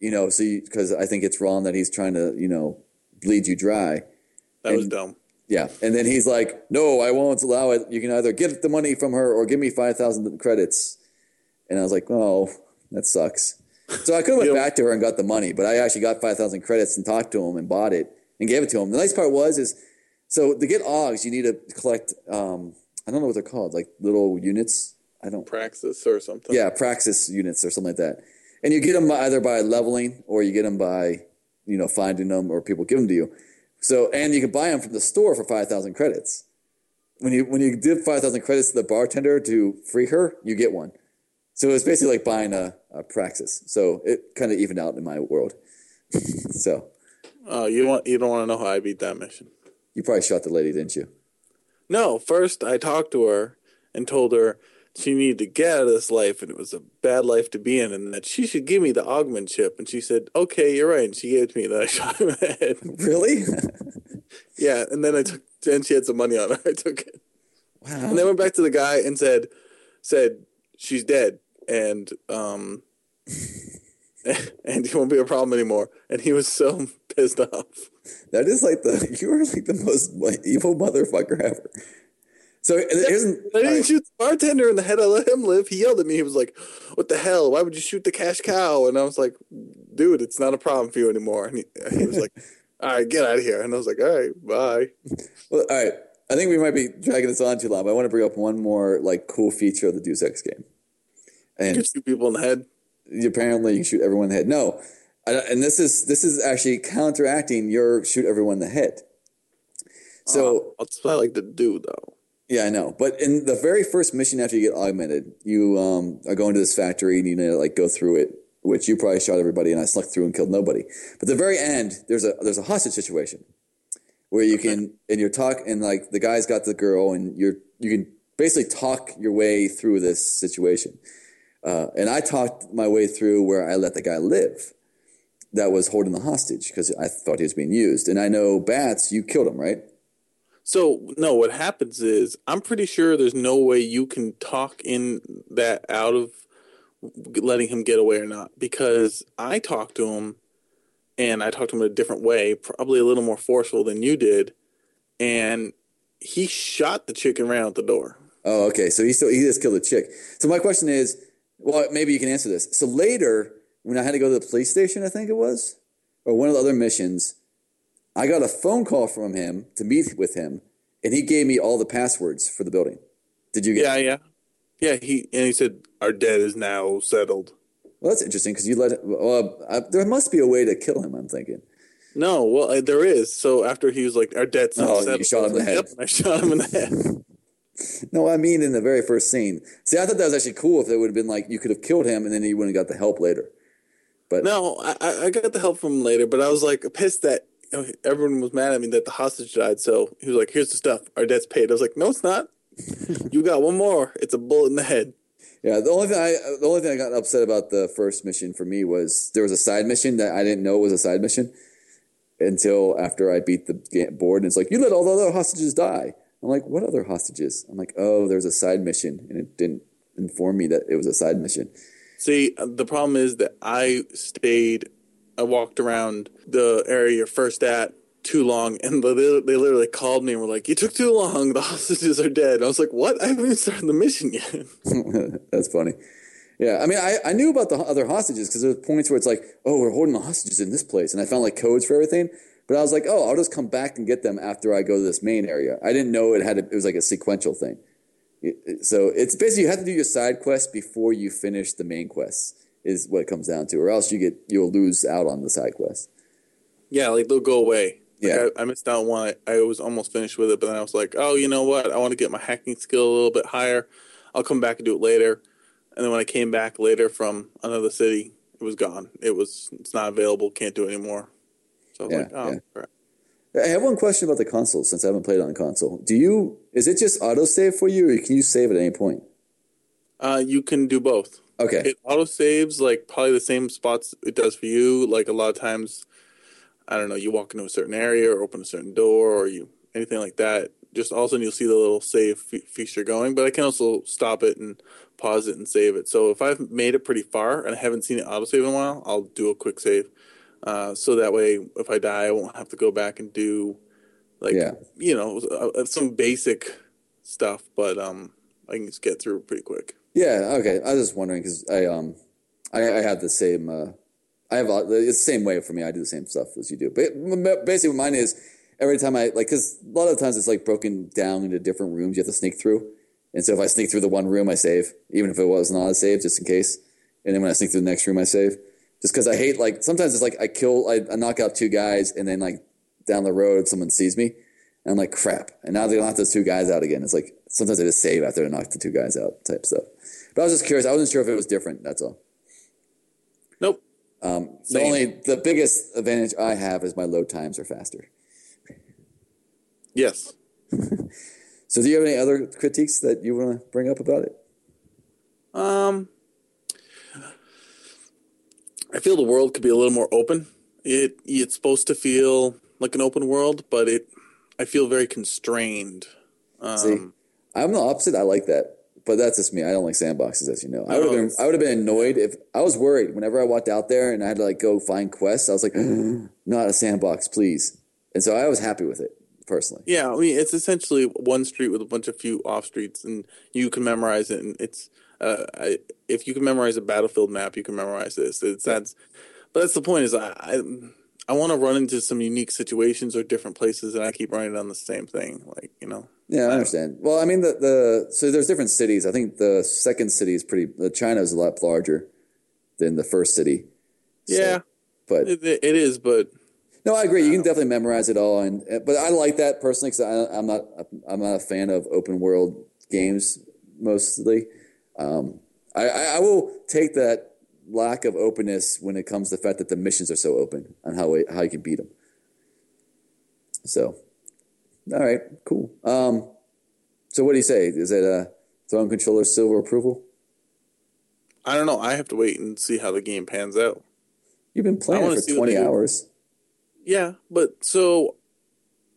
You know, so because I think it's wrong that he's trying to, you know, bleed you dry.
That and, was dumb.
Yeah, and then he's like, "No, I won't allow it. You can either get the money from her or give me five thousand credits." And I was like, "Oh, that sucks." So I could have went back to her and got the money, but I actually got 5,000 credits and talked to him and bought it and gave it to him. The nice part was is so to get Augs, you need to collect um, I don't know what they're called, like little units. I don't
Praxis or something.
Yeah, Praxis units or something like that. And you get them either by leveling or you get them by you know finding them or people give them to you. So and you can buy them from the store for 5,000 credits. When you when you give 5,000 credits to the bartender to free her, you get one. So it was basically like buying a, a Praxis. So it kind of evened out in my world. so.
Oh, you want you don't want to know how I beat that mission.
You probably shot the lady, didn't you?
No. First, I talked to her and told her she needed to get out of this life and it was a bad life to be in, and that she should give me the augment chip. And she said, "Okay, you're right." And she gave it to me. Then I shot her in the head.
Really?
yeah. And then I took. And she had some money on her. I took it. Wow. And then went back to the guy and said, "said she's dead." And um, and he won't be a problem anymore. And he was so pissed off.
That is like the you are like the most like, evil motherfucker ever. So
I didn't right. shoot the bartender in the head. I let him live. He yelled at me. He was like, "What the hell? Why would you shoot the cash cow?" And I was like, "Dude, it's not a problem for you anymore." And he, he was like, "All right, get out of here." And I was like, "All right, bye."
Well, all right. I think we might be dragging this on too long, but I want to bring up one more like cool feature of the Deus Ex game.
And you shoot people in the head.
Apparently, you shoot everyone in the head. No, and this is this is actually counteracting your shoot everyone in the head. So
uh, that's what I like to do, though.
Yeah, I know. But in the very first mission after you get augmented, you um, are going to this factory and you need to like go through it, which you probably shot everybody and I snuck through and killed nobody. But the very end, there's a there's a hostage situation where you can and you're talk and like the guy's got the girl and you're you can basically talk your way through this situation. Uh, and I talked my way through where I let the guy live that was holding the hostage because I thought he was being used. And I know Bats, you killed him, right?
So no, what happens is I'm pretty sure there's no way you can talk in that out of letting him get away or not because I talked to him and I talked to him in a different way, probably a little more forceful than you did, and he shot the chicken ran out the door.
Oh, okay. So he still he just killed the chick. So my question is, well, maybe you can answer this. So later, when I had to go to the police station, I think it was, or one of the other missions, I got a phone call from him to meet with him, and he gave me all the passwords for the building. Did you get?
Yeah, yeah, yeah. He and he said our debt is now settled.
Well, that's interesting because you let. It, well, I, there must be a way to kill him. I'm thinking.
No, well, uh, there is. So after he was like, "Our debt's now oh, settled,"
you shot him in the head.
Yep, I shot him in the head.
No, I mean in the very first scene. See, I thought that was actually cool if it would have been like you could have killed him and then he wouldn't have got the help later. But
No, I, I- got the help from him later, but I was like pissed that you know, everyone was mad at me that the hostage died. So he was like, "Here's the stuff. Our debt's paid." I was like, "No, it's not. you got one more. It's a bullet in the head."
yeah, the only thing I the only thing I got upset about the first mission for me was there was a side mission that I didn't know was a side mission until after I beat the board and it's like you let all the other hostages die. I'm like, what other hostages? I'm like, oh, there's a side mission, and it didn't inform me that it was a side mission.
See, uh, the problem is that I stayed, I walked around the area you're first at too long, and they, they literally called me and were like, "You took too long. The hostages are dead." And I was like, "What? I haven't even started the mission yet."
That's funny. Yeah, I mean, I, I knew about the other hostages because there's points where it's like, oh, we're holding the hostages in this place, and I found like codes for everything. But I was like, oh, I'll just come back and get them after I go to this main area. I didn't know it had a, it was like a sequential thing. So it's basically you have to do your side quest before you finish the main quests is what it comes down to, or else you get you'll lose out on the side quest.
yeah, like they'll go away. Like,
Yeah.
I, I missed out on one. I, I was almost finished with it, but then I was like, "Oh, you know what? I want to get my hacking skill a little bit higher. I'll come back and do it later." And then when I came back later from another city, it was gone. It was it's not available. Can't do it anymore. So I
Yeah,
like, "Oh,
yeah.
crap."
I have one question about the console since I haven't played on console. Do you is it just autosave for you, or can you save at any point?
Uh, you can do both.
Okay,
It auto saves like probably the same spots it does for you. Like a lot of times, I don't know, you walk into a certain area or open a certain door or you anything like that. Just all of a sudden you'll see the little save fe- feature going, but I can also stop it and pause it and save it. So if I've made it pretty far and I haven't seen it auto save in a while, I'll do a quick save. Uh, so that way, if I die, I won't have to go back and do like
Yeah.
you know uh, some basic stuff, but um, I can just get through pretty quick.
Yeah, okay. I was just wondering because I um I, I have the same uh I have a, it's the same way for me. I do the same stuff as you do. But basically, what mine is every time I like because a lot of times it's like broken down into different rooms you have to sneak through. And so if I sneak through the one room, I save, even if it was not a save, just in case. And then when I sneak through the next room, I save. Just because I hate like sometimes it's like I kill, I, I knock out two guys, and then like down the road someone sees me, and I'm like crap. And now they knock those two guys out again. It's like sometimes I just save after I knock the two guys out type stuff. But I was just curious. I wasn't sure if it was different. That's all.
Nope.
Um, the only the biggest advantage I have is my load times are faster.
Yes.
So, do you have any other critiques that you want to bring up about it?
Um, I feel the world could be a little more open. It it's supposed to feel like an open world, but it I feel very constrained. Um,
See, I'm the opposite. I like that, but that's just me. I don't like sandboxes, as you know. I would have been I would have been annoyed if I was worried whenever I walked out there and I had to like go find quests. I was like, not a sandbox, please. And so I was happy with it personally.
yeah, I mean it's essentially one street with a bunch of few off streets, and you can memorize it. And it's uh, I, if you can memorize a battlefield map, you can memorize this. It's that's, but that's the point. Is I I, I want to run into some unique situations or different places, and I keep running on the same thing. Like you know,
Yeah, I understand. Well, I mean, the, the so there's different cities. I think the second city is pretty. The China is a lot larger than the first city. So-
yeah,
but
it, it is, but
no, I agree. You can definitely memorize it all, and but I like that personally because I'm not I'm not a fan of open world games mostly. Um, I, I will take that lack of openness when it comes to the fact that the missions are so open and how we, how you can beat them. So, all right, cool. Um, so what do you say? Is it a throne controller silver approval?
I don't know. I have to wait and see how the game pans out.
You've been playing
wanna
it
see
for twenty hours.
Yeah, but so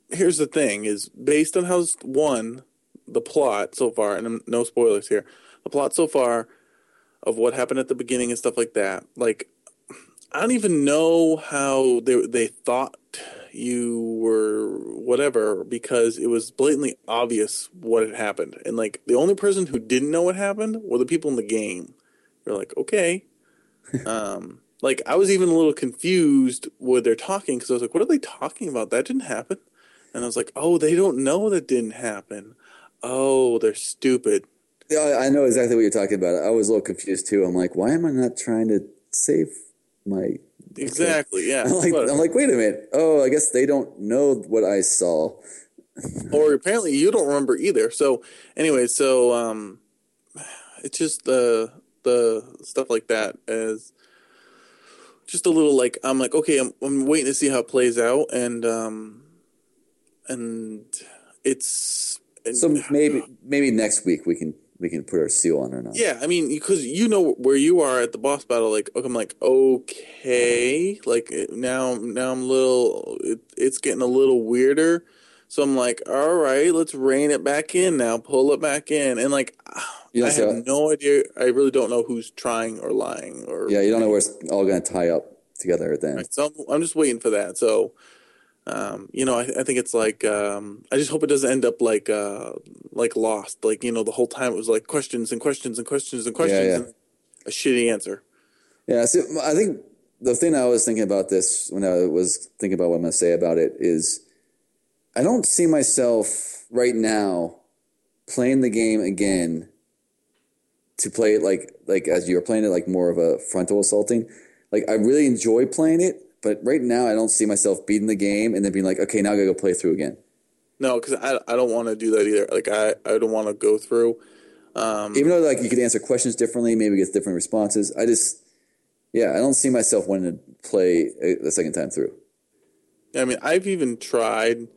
here's the thing: is based on how one the plot so far, and no spoilers here. The plot so far of what happened at the beginning and stuff like that. Like, I don't even know how they they thought you were whatever because it was blatantly obvious what had happened, and like the only person who didn't know what happened were the people in the game. They're like, okay. um, like I was even a little confused when they're talking because I was like, "What are they talking about? That didn't happen." And I was like, "Oh, they don't know that didn't happen. Oh, they're stupid."
Yeah, I I know exactly what you're talking about. I was a little confused too. I'm like, why am I not trying to save my?
Exactly. Yeah.
I'm like, I'm like, wait a minute. Oh, I guess they don't know what I saw.
or apparently you don't remember either. So anyway, so um, it's just the the stuff like that as just a little like I'm like okay, I'm I'm waiting to see how it plays out, and um, and it's and,
So maybe maybe next week we can we can put our seal on or not.
yeah, I mean because you know where you are at the boss battle, like I'm like okay, like eh, now now I'm a little it, it's getting a little weirder. So I'm like, all right, let's rein it back in now, pull it back in, and like,
You know,
I
so-
have no idea. I really don't know who's trying or lying or
Yeah, you don't know where it's all going to tie up together at the end.
Right, so I'm, I'm just waiting for that. So, um, you know, I, I think it's like um, I just hope it doesn't end up like uh, like Lost. Like you know, the whole time it was like questions and questions and questions and questions
yeah.
and a shitty answer.
Yeah, so I think the thing I was thinking about this when I was thinking about what I'm going to say about it is I don't see myself right now playing the game again to play it like like as you're playing it like more of a frontal assaulting. Like I really enjoy playing it, but right now I don't see myself beating the game and then being like, okay, now I got to go play through again.
No, because I I don't want to do that either. Like I I don't want to go through. Um,
Even though like you could answer questions differently, maybe get different responses. I just yeah, I don't see myself wanting to play the second time through.
I mean, I've even tried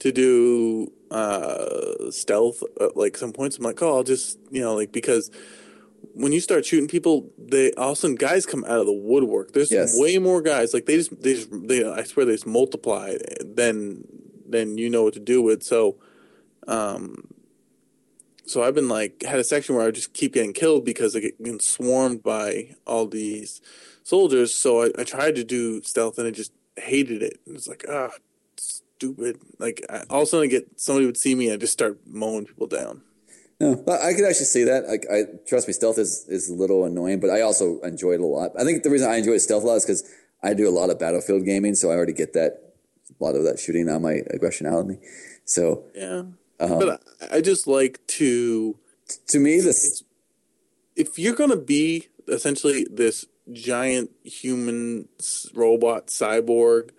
to do uh, stealth at like some points. I'm like, oh, I'll just you know like because when you start shooting people, they all of a sudden guys come out of the woodwork. There's
Yes.
way more guys. Like they just they just they I swear they just multiply than than you know what to do with. So, um, so I've been like had a section where I just keep getting killed because I get getting swarmed by all these soldiers. So I, I tried to do stealth and I just hated it. And it's like ah stupid. Like I, all of a sudden I get somebody would see me and I just start mowing people down.
No, but I could actually see that. Like, I trust me, stealth is, is a little annoying, but I also enjoy it a lot. I think the reason I enjoy stealth a lot is because I do a lot of battlefield gaming, so I already get that a lot of that shooting on my aggression out of me. So
Yeah,
um,
but I, I just like to.
to me, this
if you're gonna be essentially this giant human robot cyborg,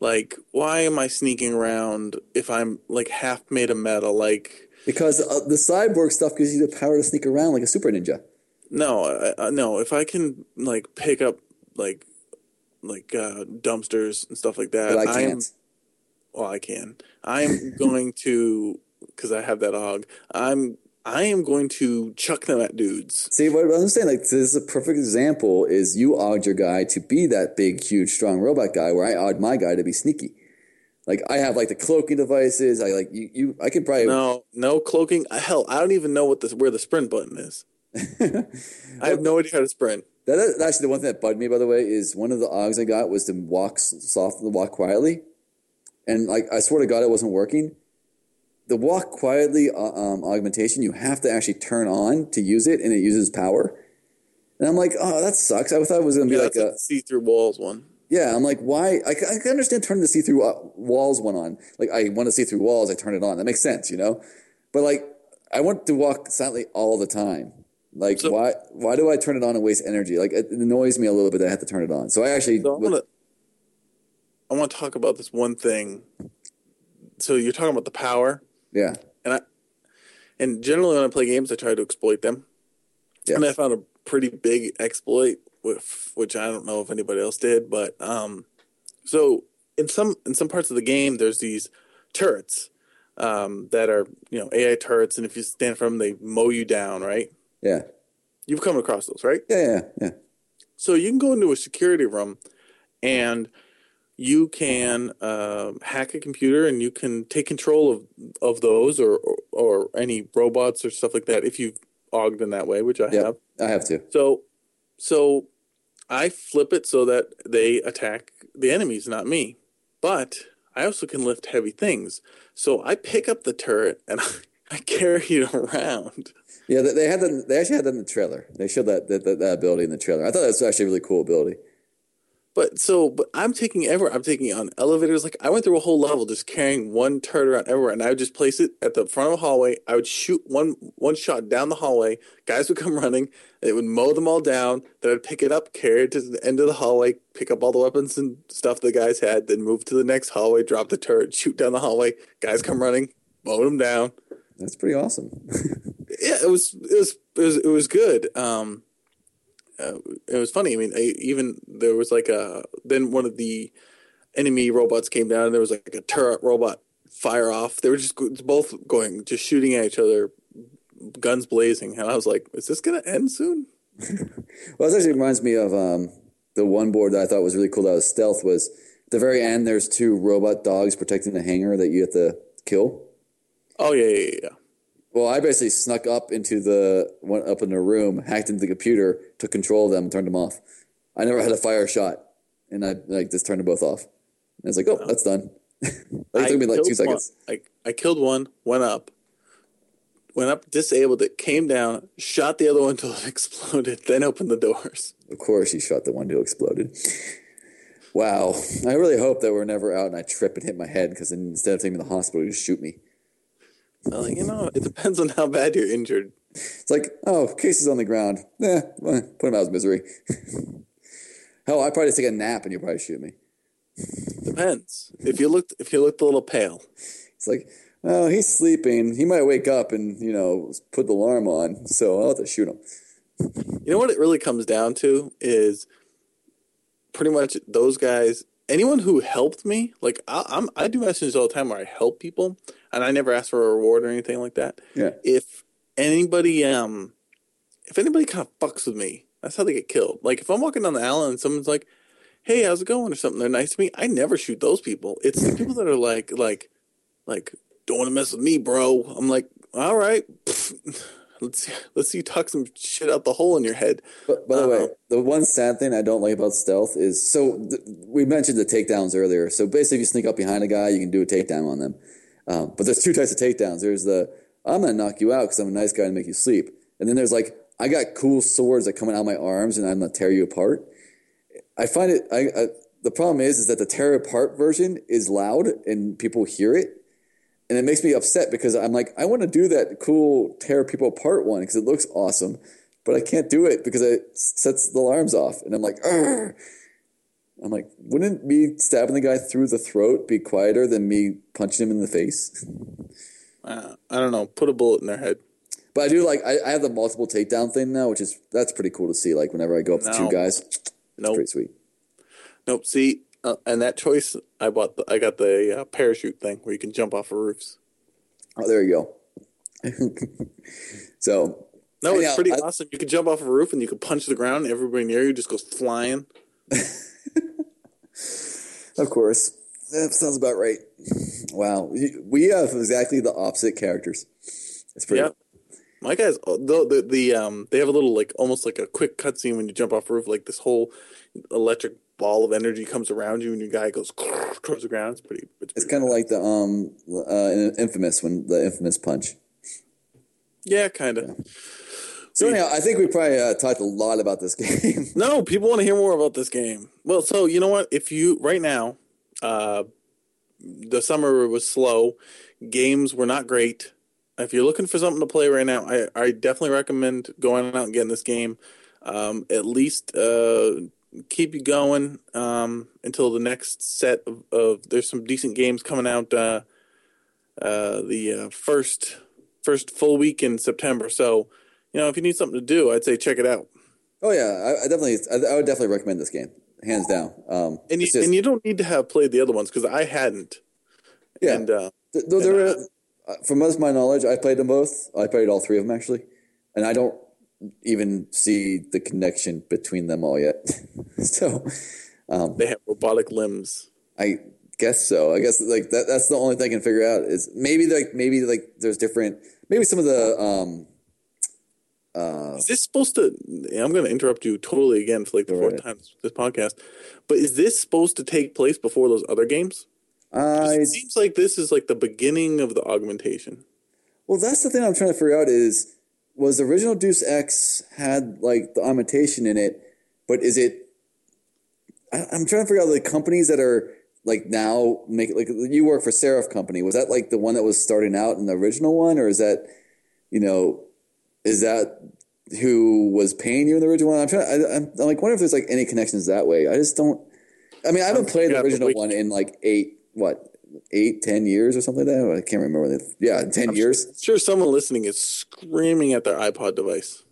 like why am I sneaking around if I'm like half made of metal? Like
because uh, the cyborg stuff gives you the power to sneak around like a super ninja.
no, I, I, no. If I can like pick up like like uh, dumpsters and stuff like that,
But I can't.
well, I can. I'm going to because I have that hog. I'm I am going to chuck them at dudes.
See what I'm saying? Like this is a perfect example. Is you ogged your guy to be that big, huge, strong robot guy, where I ogged my guy to be sneaky. Like I have like the cloaking devices. I like you. you I could probably
No, no cloaking. Hell, I don't even know what the where the sprint button is. I have no idea how to sprint.
That is actually the one thing that bugged me, by the way, is one of the odds I got was to walk softly, walk quietly, and like I swear to God, it wasn't working. The walk quietly uh, um, augmentation you have to actually turn on to use it, and it uses power. And I'm like, oh, that sucks. I thought it was gonna be
Yeah,
like a
a see-through walls one.
Yeah. I'm like, why? I, I can understand turning the see through uh, walls one on. Like I want to see through walls, I turn it on. That makes sense, you know. But like, I want to walk silently all the time. Like,
So-
why? Why do I turn it on and waste energy? Like, it annoys me a little bit that I have to turn it on. So I actually,
So I want to, I want to talk about this one thing. So you're talking about the power,
yeah,
and I, and generally when I play games, I try to exploit them.
Yeah.
And I found a pretty big exploit which I don't know if anybody else did, but um, so in some in some parts of the game, there's these turrets um, that are you know AI turrets, and if you stand for them, they mow you down, right?
yeah,
You've come across those, right?
yeah, yeah, yeah.
So you can go into a security room and you can um, hack a computer and you can take control of, of those or, or or any robots or stuff like that if you've ogged in that way, which I
Yep.
have.
I have to.
So so I flip it so that they attack the enemies, not me. But I also can lift heavy things. So I pick up the turret and I carry it around.
Yeah, they, had that. They actually had that in the trailer. They showed that, that that ability in the trailer. I thought that was actually a really cool ability.
But so, but I'm taking ever. I'm taking on elevators. Like I went through a whole level just carrying one turret around everywhere, and I would just place it at the front of a hallway. I would shoot one one shot down the hallway. Guys would come running. It would mow them all down. Then I'd pick it up, carry it to the end of the hallway, pick up all the weapons and stuff the guys had, then move to the next hallway, drop the turret, shoot down the hallway. Guys come running, mow them down.
That's pretty awesome.
yeah, it was it was it was it was good. Um, uh, it was funny. I mean, I, even there was like a then one of the enemy robots came down, and there was like a turret robot fire off. They were just both going, just shooting at each other, guns blazing, and I was like, "Is this gonna end soon?"
well, it actually reminds me of um, the one board that I thought was really cool. That was stealth. Was at the very end. There's two robot dogs protecting the hangar that you have to kill.
Oh yeah, yeah, yeah.
Well, I basically snuck up into the went up in the room, hacked into the computer, took control of them, and turned them off. I never had a fire shot, and I like just turned them both off. And I was like, "Oh, that's done." it took me like two seconds.
One. I I killed one, went up, went up, disabled it, came down, shot the other one until it exploded, then opened the doors.
Of course, he shot the one who exploded. Wow. I really hope that we're never out and I trip and hit my head because instead of taking me to the hospital, you just shoot me.
Well, you know, it depends on how bad you're injured.
It's like, oh, case is on the ground. Eh, put him out of misery. Hell, I'd probably take a nap and you'll probably shoot me.
Depends. If you looked, if you looked a little pale.
It's like, oh, he's sleeping. He might wake up and you know put the alarm on. So I'll have to shoot him.
You know what it really comes down to is pretty much those guys. Anyone who helped me, like I, I'm, I do messages all the time where I help people, and I never ask for a reward or anything like that.
Yeah.
If anybody, um, if anybody kind of fucks with me, that's how they get killed. Like if I'm walking down the alley and someone's like, "Hey, how's it going?" or something, they're nice to me. I never shoot those people. It's the people that are like, like, like, don't want to mess with me, bro. I'm like, all right. let's see, let's see you talk some shit out the hole in your head.
But by the way, the one sad thing I don't like about stealth is so th- we mentioned the takedowns earlier. So basically, if you sneak up behind a guy, you can do a takedown on them. Um, but there's two types of takedowns. There's the I'm gonna knock you out because I'm a nice guy and make you sleep, and then there's like I got cool swords that come out of my arms and I'm gonna tear you apart. I find it. I, I the problem is is that the tear apart version is loud and people hear it, and it makes me upset because I'm like I want to do that cool tear people apart one because it looks awesome, but I can't do it because it sets the alarms off, and I'm like, Argh! I'm like, wouldn't me stabbing the guy through the throat be quieter than me punching him in the face?
Uh, I don't know. Put a bullet in their head.
But I do like I, I, have the multiple takedown thing now, which is that's pretty cool to see. Like whenever I go up no. to two guys, nope. pretty sweet.
Nope. See, uh, and that choice, I bought. The, I got the uh, parachute thing where you can jump off of roofs.
Oh, there you go. so
no, it's pretty I, awesome. You can jump off a roof and you can punch the ground. And everybody near you just goes flying.
of course. That sounds about right. Wow. We have exactly the opposite characters. It's pretty.
Yeah. My guys, uh, the, the, the um, they have a little like almost like a quick cutscene when you jump off a roof. Like this whole electric ball of energy comes around you, and your guy goes towards the ground. It's pretty.
It's, it's kind of like the um, uh, infamous when the infamous punch.
Yeah, kind of. Yeah.
So anyhow, I think we probably uh, talked a lot about this game.
no, people want to hear more about this game. Well, so you know what? If you right now, uh, the summer was slow, games were not great. If you're looking for something to play right now, I, I definitely recommend going out and getting this game. Um, at least uh, keep you going um, until the next set of, of, There's some decent games coming out. Uh, uh, the uh, first first full week in September. So you know, if you need something to do, I'd say check it out.
Oh yeah, I, I definitely, I, I, would definitely recommend this game, hands down. Um,
and you, just, and you don't need to have played the other ones because I hadn't.
Yeah, and, uh, though there, uh, from most of my knowledge, I played them both. I played all three of them actually, and I don't even see the connection between them all yet. so
um, they have robotic limbs.
I guess so. I guess like that. That's the only thing I can figure out is maybe like maybe like there's different. Maybe some of the um,
uh, is this supposed to? I'm going to interrupt you totally again for like the fourth right. time this podcast. But is this supposed to take place before those other games?
Uh,
it seems like this is like the beginning of the augmentation.
Well, that's the thing I'm trying to figure out is was the original Deus Ex had like the augmentation in it, but is it I, I'm trying to figure out the companies that are like now make like you work for Sarif Company. Was that like the one that was starting out in the original one, or is that you know is that who was paying you in the original one? I'm trying. I, I'm, I'm like wonder if there's like any connections that way. I just don't. I mean, I haven't played the
Yeah, but
original
we-
one in like eight what eight ten years or something like that. I can't remember. Yeah, 10 years.
Sure, someone listening is screaming at their iPod device.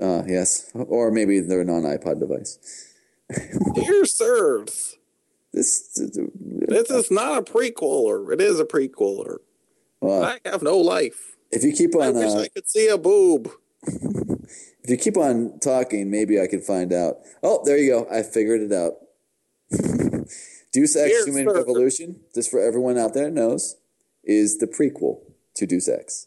Uh, yes, or maybe they're a non iPod device.
Dear sirs,
This,
this is not a prequel, or it is a prequel, or
well,
I have no life.
if you keep
I
on
wish
uh,
I could see a boob.
If you keep on talking, maybe I can find out. Oh, there you go. I figured it out. Deus Ex
Here,
Human
sir.
Revolution, just for everyone out there that knows, is the prequel to Deus Ex.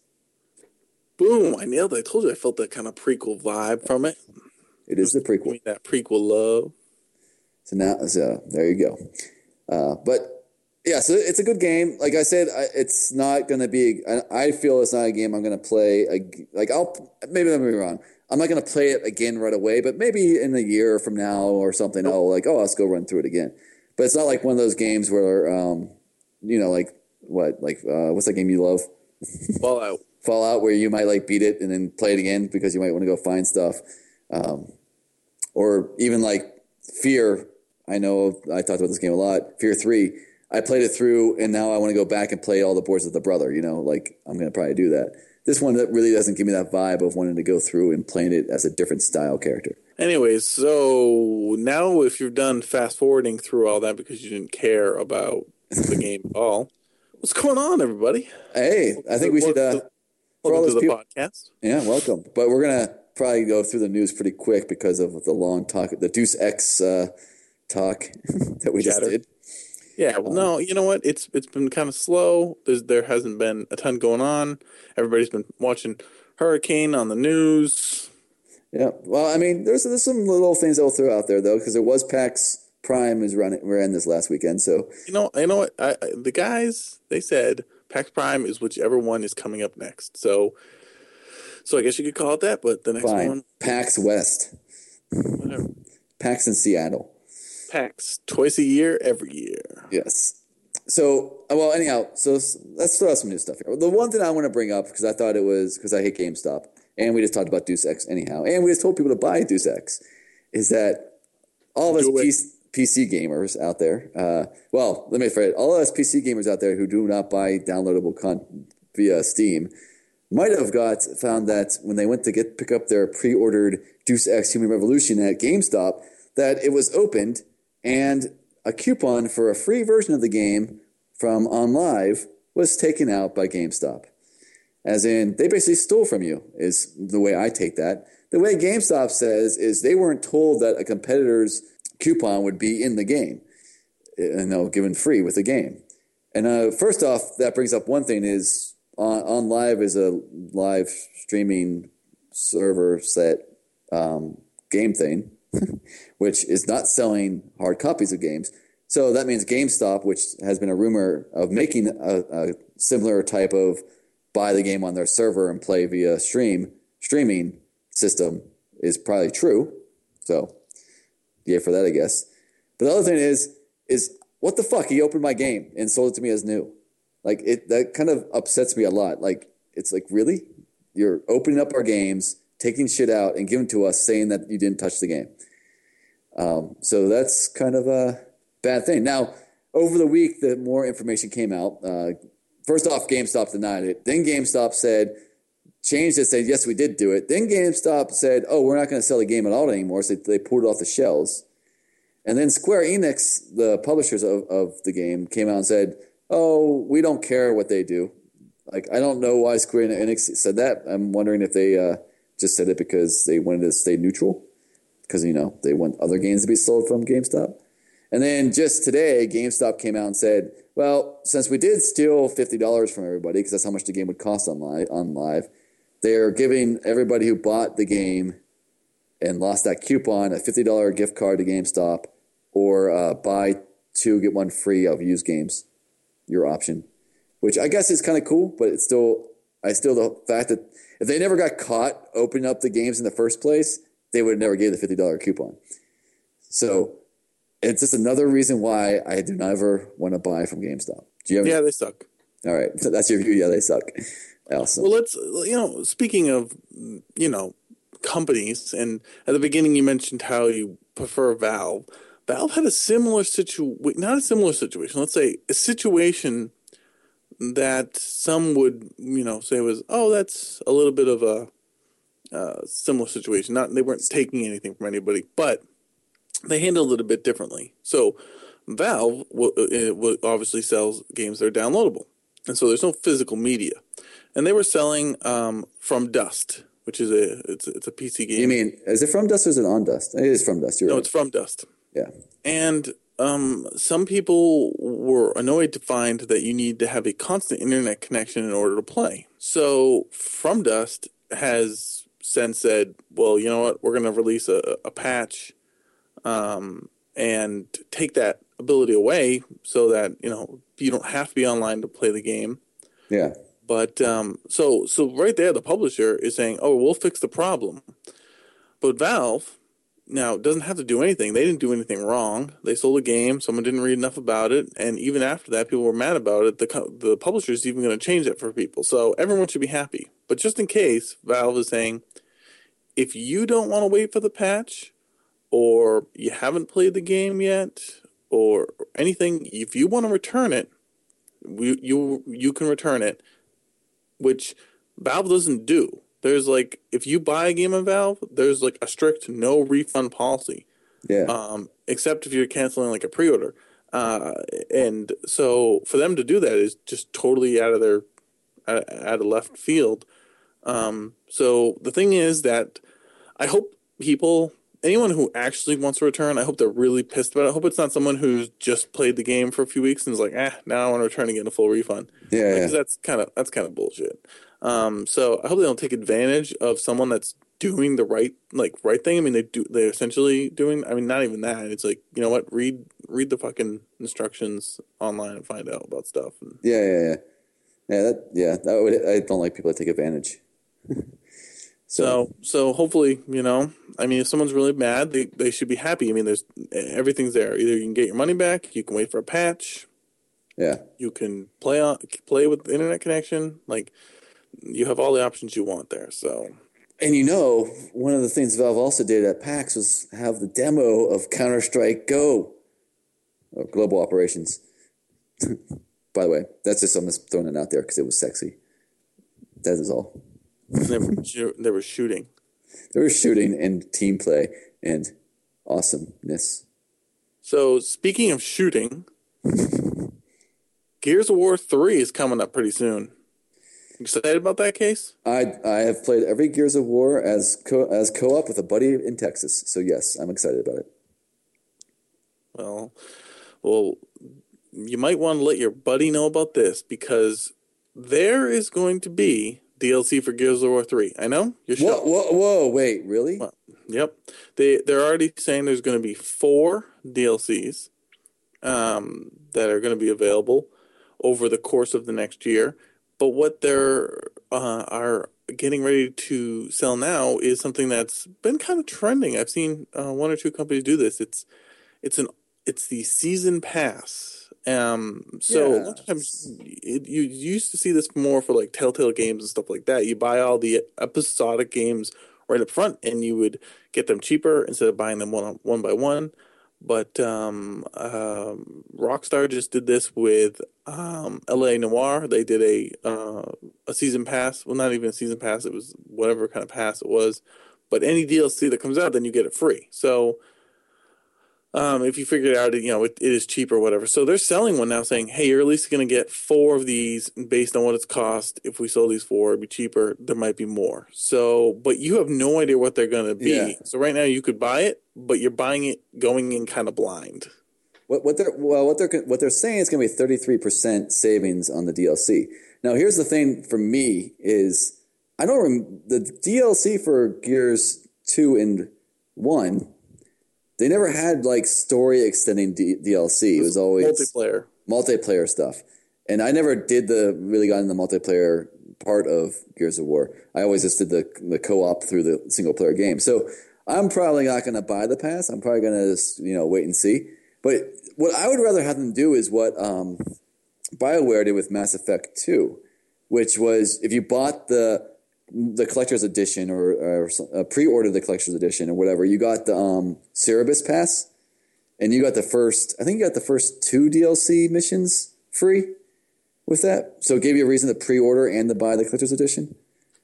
Boom! I nailed it. I told you I felt that kind of prequel vibe from it.
It is the prequel.
that prequel love.
So now, so there you go. Uh, but yeah, so it's a good game. Like I said, I, it's not going to be. I, I feel it's not a game I'm going to play. Like I'll maybe I'm wrong. I'm not going to play it again right away, but maybe in a year from now or something, I'll like, oh, let's go run through it again. But it's not like one of those games where, um, you know, like what, like uh, what's that game you love?
Fallout.
Fallout, where you might like beat it and then play it again because you might want to go find stuff, um, or even like Fear. I know I talked about this game a lot. Fear Three. I played it through, and now I want to go back and play all the boards with the brother. You know, like I'm going to probably do that. This one that really doesn't give me that vibe of wanting to go through and playing it as a different style character.
Anyways, so now if you're done fast forwarding through all that because you didn't care about the game at all, what's going on, everybody?
Hey, I think we should. Uh, for all
Welcome
those
to the
people,
podcast.
Yeah, welcome. But we're gonna probably go through the news pretty quick because of the long talk, the Deus Ex uh, talk that we just did.
Yeah, well, no, you know what? It's it's been kind of slow. There's there hasn't been a ton going on. Everybody's been watching Hurricane on the news.
Yeah. Well, I mean, there's there's some little things I'll throw out there though, because there was PAX Prime is running ran this last weekend. So
You know, you know what? I, I, the guys they said PAX Prime is whichever one is coming up next. So, so I guess you could call it that. But the next
fine.
one,
PAX West,
whatever.
PAX in Seattle.
PAX twice a year, every year.
Yes. So uh, well, anyhow, so let's throw out some new stuff here. The one thing I want to bring up because I thought it was because I hate GameStop, and we just talked about Deus Ex anyhow, and we just told people to buy Deus Ex, is that all of us PC, PC gamers out there, uh, well, let me phrase it, all of us PC gamers out there who do not buy downloadable content via Steam might have got found that when they went to get pick up their pre-ordered Deus Ex Human Revolution at GameStop, that it was opened and a coupon for a free version of the game from OnLive was taken out by GameStop. As in, they basically stole from you, is the way I take that. The way GameStop says is they weren't told that a competitor's coupon would be in the game, you know, given free with the game. And uh, first off, that brings up one thing is on, OnLive is a live streaming server set um, game thing, which is not selling hard copies of games. So that means GameStop, which has been a rumor of making a, a similar type of buy the game on their server and play via stream streaming system, is probably true. So yeah, for that, I guess. But the other thing is, is what the fuck? He opened my game and sold it to me as new. Like it, that kind of upsets me a lot. Like it's like really, you're opening up our games, taking shit out, and giving to us, saying that you didn't touch the game. Um, so that's kind of a bad thing. Now, over the week, the more information came out. Uh, first off, GameStop denied it. Then GameStop said, changed it, said, yes, we did do it. Then GameStop said, oh, we're not going to sell the game at all anymore. So they pulled it off the shelves. And then Square Enix, the publishers of, of the game, came out and said, oh, we don't care what they do. Like, I don't know why Square Enix said that. I'm wondering if they uh, just said it because they wanted to stay neutral. Because, you know, they want other games to be sold from GameStop. And then just today, GameStop came out and said, well, since we did steal $50 from everybody, because that's how much the game would cost OnLive, on live, they're giving everybody who bought the game and lost that coupon a $50 gift card to GameStop or uh, buy two, get one free of used games, your option, which I guess is kind of cool, but it's still, I still, the fact that if they never got caught opening up the games in the first place, they would have never gave the $50 coupon. So, it's just another reason why I do not ever want to buy from GameStop. Do you have?
Yeah, they suck.
All right, so that's your view. Yeah, they suck. Awesome.
Well, let's you know. Speaking of you know companies, and at the beginning you mentioned how you prefer Valve. Valve had a similar situation, not a similar situation. Let's say a situation that some would you know say was, oh, that's a little bit of a uh, similar situation. Not they weren't taking anything from anybody, but they handled it a bit differently. So Valve w- w- obviously sells games that are downloadable, and so there's no physical media. And they were selling um, From Dust, which is a it's it's a PC game.
you mean is it from Dust or is it on Dust? It is from Dust. You're
no,
right.
it's From Dust.
Yeah.
And um, some people were annoyed to find that you need to have a constant internet connection in order to play. So From Dust has since said, well, you know what, we're going to release a, a patch um, and take that ability away so that you know you don't have to be online to play the game.
Yeah.
But um, so so right there, the publisher is saying, "Oh, we'll fix the problem." But Valve now it doesn't have to do anything. They didn't do anything wrong. They sold a game. Someone didn't read enough about it, and even after that, people were mad about it. The the publisher is even going to change it for people, so everyone should be happy. But just in case, Valve is saying, if you don't want to wait for the patch, or you haven't played the game yet, or anything, if you want to return it, we, you you can return it which Valve doesn't do. There's like if you buy a game on Valve, there's like a strict no refund policy,
Yeah.
um, except if you're canceling like a pre-order. Uh, and so for them to do that is just totally out of their out out of left field. Um, so the thing is that I hope people, anyone who actually wants to return, I hope they're really pissed about it. I hope it's not someone who's just played the game for a few weeks and is like, ah, now I want to return and get a full refund.
yeah.
Because
Yeah.
that's kind of that's kind of bullshit. Um, so I hope they don't take advantage of someone that's doing the right like right thing. I mean, they do they're essentially doing. I mean, not even that. It's like you know what, read read the fucking instructions online and find out about stuff. And,
Yeah. Yeah. Yeah. Yeah. That. Yeah. That would. I don't like people that take advantage.
so so hopefully you know. I mean, if someone's really mad, they they should be happy. I mean, there's everything's there. Either you can get your money back, you can wait for a patch,
Yeah.
you can play on play with the internet connection. Like you have all the options you want there. So.
And you know, one of the things Valve also did at PAX was have the demo of Counter Strike Go, or Global Operations. By the way, that's just I'm just throwing it out there because it was sexy. That is all.
they were, they were shooting.
There was shooting and team play and awesomeness.
So speaking of shooting, Gears of War three is coming up pretty soon. Excited about that case?
I I have played every Gears of War as co as co-op with a buddy in Texas. So yes, I'm excited about it.
Well, well, you might want to let your buddy know about this because there is going to be DLC for Gears of War three. I know you're
Whoa,
shocked.
whoa, whoa! Wait, really?
Well, Yep, they they're already saying there's going to be four DLCs um, that are going to be available over the course of the next year. But what they're uh, are getting ready to sell now is something that's been kind of trending. I've seen uh, one or two companies do this. It's it's an it's the season pass. Um, so a lot of times it, you you used to see this more for like Telltale games and stuff like that. You buy all the episodic games right up front, and you would get them cheaper instead of buying them one one by one. But um, um, Rockstar just did this with um, L.A. Noire. They did a uh, a season pass. Well, not even a season pass. It was whatever kind of pass it was. But any DLC that comes out, then you get it free. So um, if you figure it out, you know it, it is cheap or whatever. So they're selling one now, saying, "Hey, you're at least going to get four of these based on what it's cost. If we sold these four, it'd be cheaper. There might be more. So, but you have no idea what they're going to be.
Yeah.
So right now, you could buy it, but you're buying it going in kind of blind.
What, what they're well, what they're what they're saying is going to be thirty three percent savings on the DLC. Now, here's the thing for me is I don't rem- the DLC for Gears two and one. They never had like story extending D- DLC. It was always
Multiplayer.
multiplayer stuff. And I never did the really got in the multiplayer part of Gears of War. I always just did the the co-op through the single player game. So I'm probably not going to buy the pass. I'm probably going to just you know wait and see. But what I would rather have them do is what um, BioWare did with Mass Effect 2, which was if you bought the the collector's edition or, or uh, pre-ordered the collector's edition or whatever, you got the um, Cerberus Pass, and you got the first. I think you got the first two DLC missions free with that. So it gave you a reason to pre-order and to buy the collector's edition.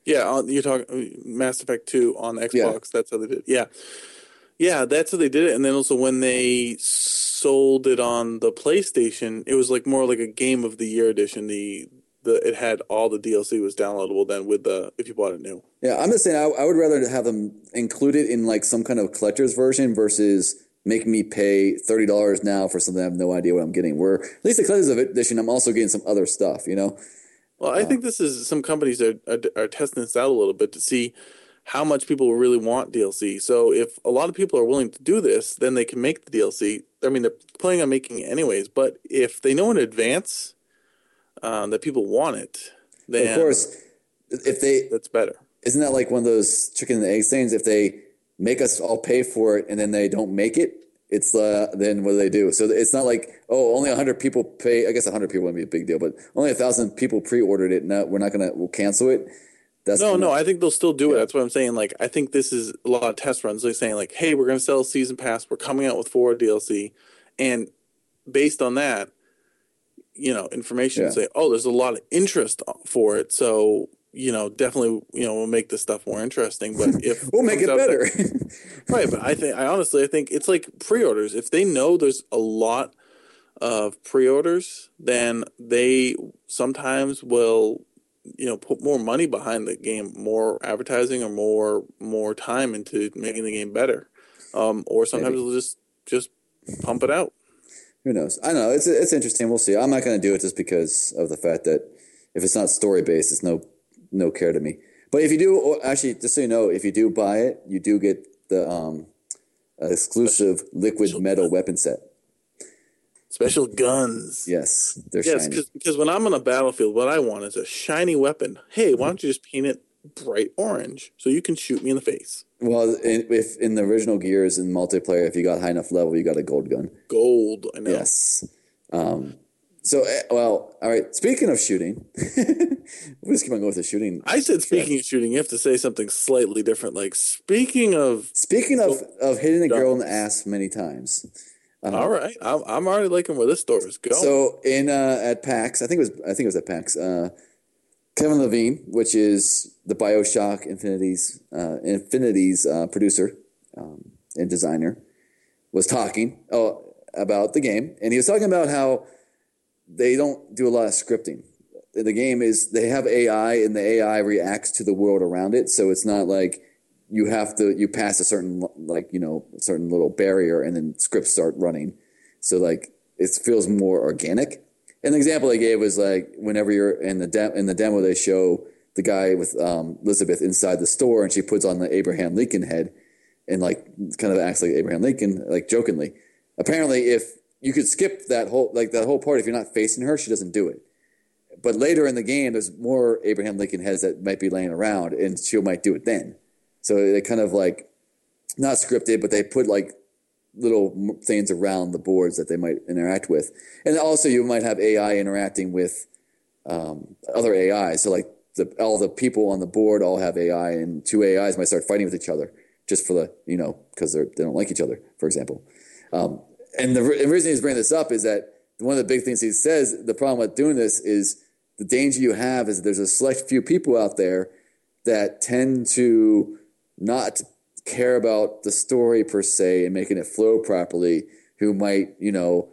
Yeah, you're talking Mass Effect Two on Xbox.
Yeah.
That's how they did. It. Yeah, yeah, that's how they did it. And then also when they sold it on the PlayStation, it was like more like a Game of the Year edition. The the it had all the DLC was downloadable then with the if you bought it new.
Yeah, I'm just saying I, I would rather have them included in like some kind of collector's version versus make me pay thirty dollars now for something I have no idea what I'm getting. Where at least the collector's edition, I'm also getting some other stuff. You know.
Well, I think this is some companies are, are are testing this out a little bit to see how much people really want DLC. So if a lot of people are willing to do this, then they can make the DLC. I mean, they're planning on making it anyways. But if they know in advance um, that people want it, then
Of course, if they
that's better.
isn't that like one of those chicken and egg things? If they make us all pay for it and then they don't make it, it's uh, then what do they do? So it's not like oh, only hundred people pay. I guess hundred people wouldn't be a big deal, but only a thousand people pre-ordered it. No, we're not gonna we'll cancel it. That's
No, no, I think they'll still do it. That's what I'm saying. Like, I think this is a lot of test runs. They're saying like, hey, we're going to sell season pass. We're coming out with four DLC, and based on that, you know, information
Yeah.
say, oh, there's a lot of interest for it. So you know, definitely, you know, we'll make this stuff more interesting. But if
we'll make it better.
that- right? But I think, I honestly, I think it's like pre-orders. If they know there's a lot of pre-orders, then they sometimes will, you know, put more money behind the game, more advertising, or more more time into making the game better. Um, or sometimes
Maybe.
they'll just just pump it out.
Who knows? I don't know. It's it's interesting. We'll see. I'm not going to do it just because of the fact that if it's not story based, it's no no care to me. But if you do, actually, just so you know, if you do buy it, you do get the um, exclusive liquid metal weapon set.
Special guns.
Yes, they're
Yes,
shiny.
because when I'm on a battlefield, what I want is a shiny weapon. Hey, why don't you just paint it bright orange so you can shoot me in the face?
Well, in, if in the original Gears in multiplayer, if you got high enough level, you got a gold gun.
Gold. I know.
Yes. Um, so, eh, well, all right. Speaking of shooting, we'll just keep on going with the shooting.
I said speaking of shooting, you have to say something slightly different. Like speaking of,
Speaking of of hitting a girl in the ass many times. Uh-huh.
all right, I'm, I'm already liking where this story is going.
So in uh, at PAX, I think it was I think it was at PAX. Uh, Kevin Levine, which is the Bioshock Infinity's uh, Infinity's uh, producer um, and designer, was talking oh, about the game, and he was talking about how they don't do a lot of scripting. The game is they have AI, and the AI reacts to the world around it, so it's not like you have to you pass a certain like you know certain little barrier, and then scripts start running. So like it feels more organic. An example they gave was like whenever you're in the de- in the demo, they show the guy with um, Elizabeth inside the store, and she puts on the Abraham Lincoln head, and like kind of acts like Abraham Lincoln, like jokingly. Apparently, if you could skip that whole like that whole part, if you're not facing her, she doesn't do it. But later in the game, there's more Abraham Lincoln heads that might be laying around, and she might do it then. So they kind of like not scripted, but they put like little things around the boards that they might interact with. And also, you might have AI interacting with um, other AI. So, like the, all the people on the board all have AI, and two AIs might start fighting with each other just for the you know because they don't like each other, for example. Um, and the, the reason he's bringing this up is that one of the big things he says the problem with doing this is the danger you have is there's a select few people out there that tend to not care about the story per se and making it flow properly who might you know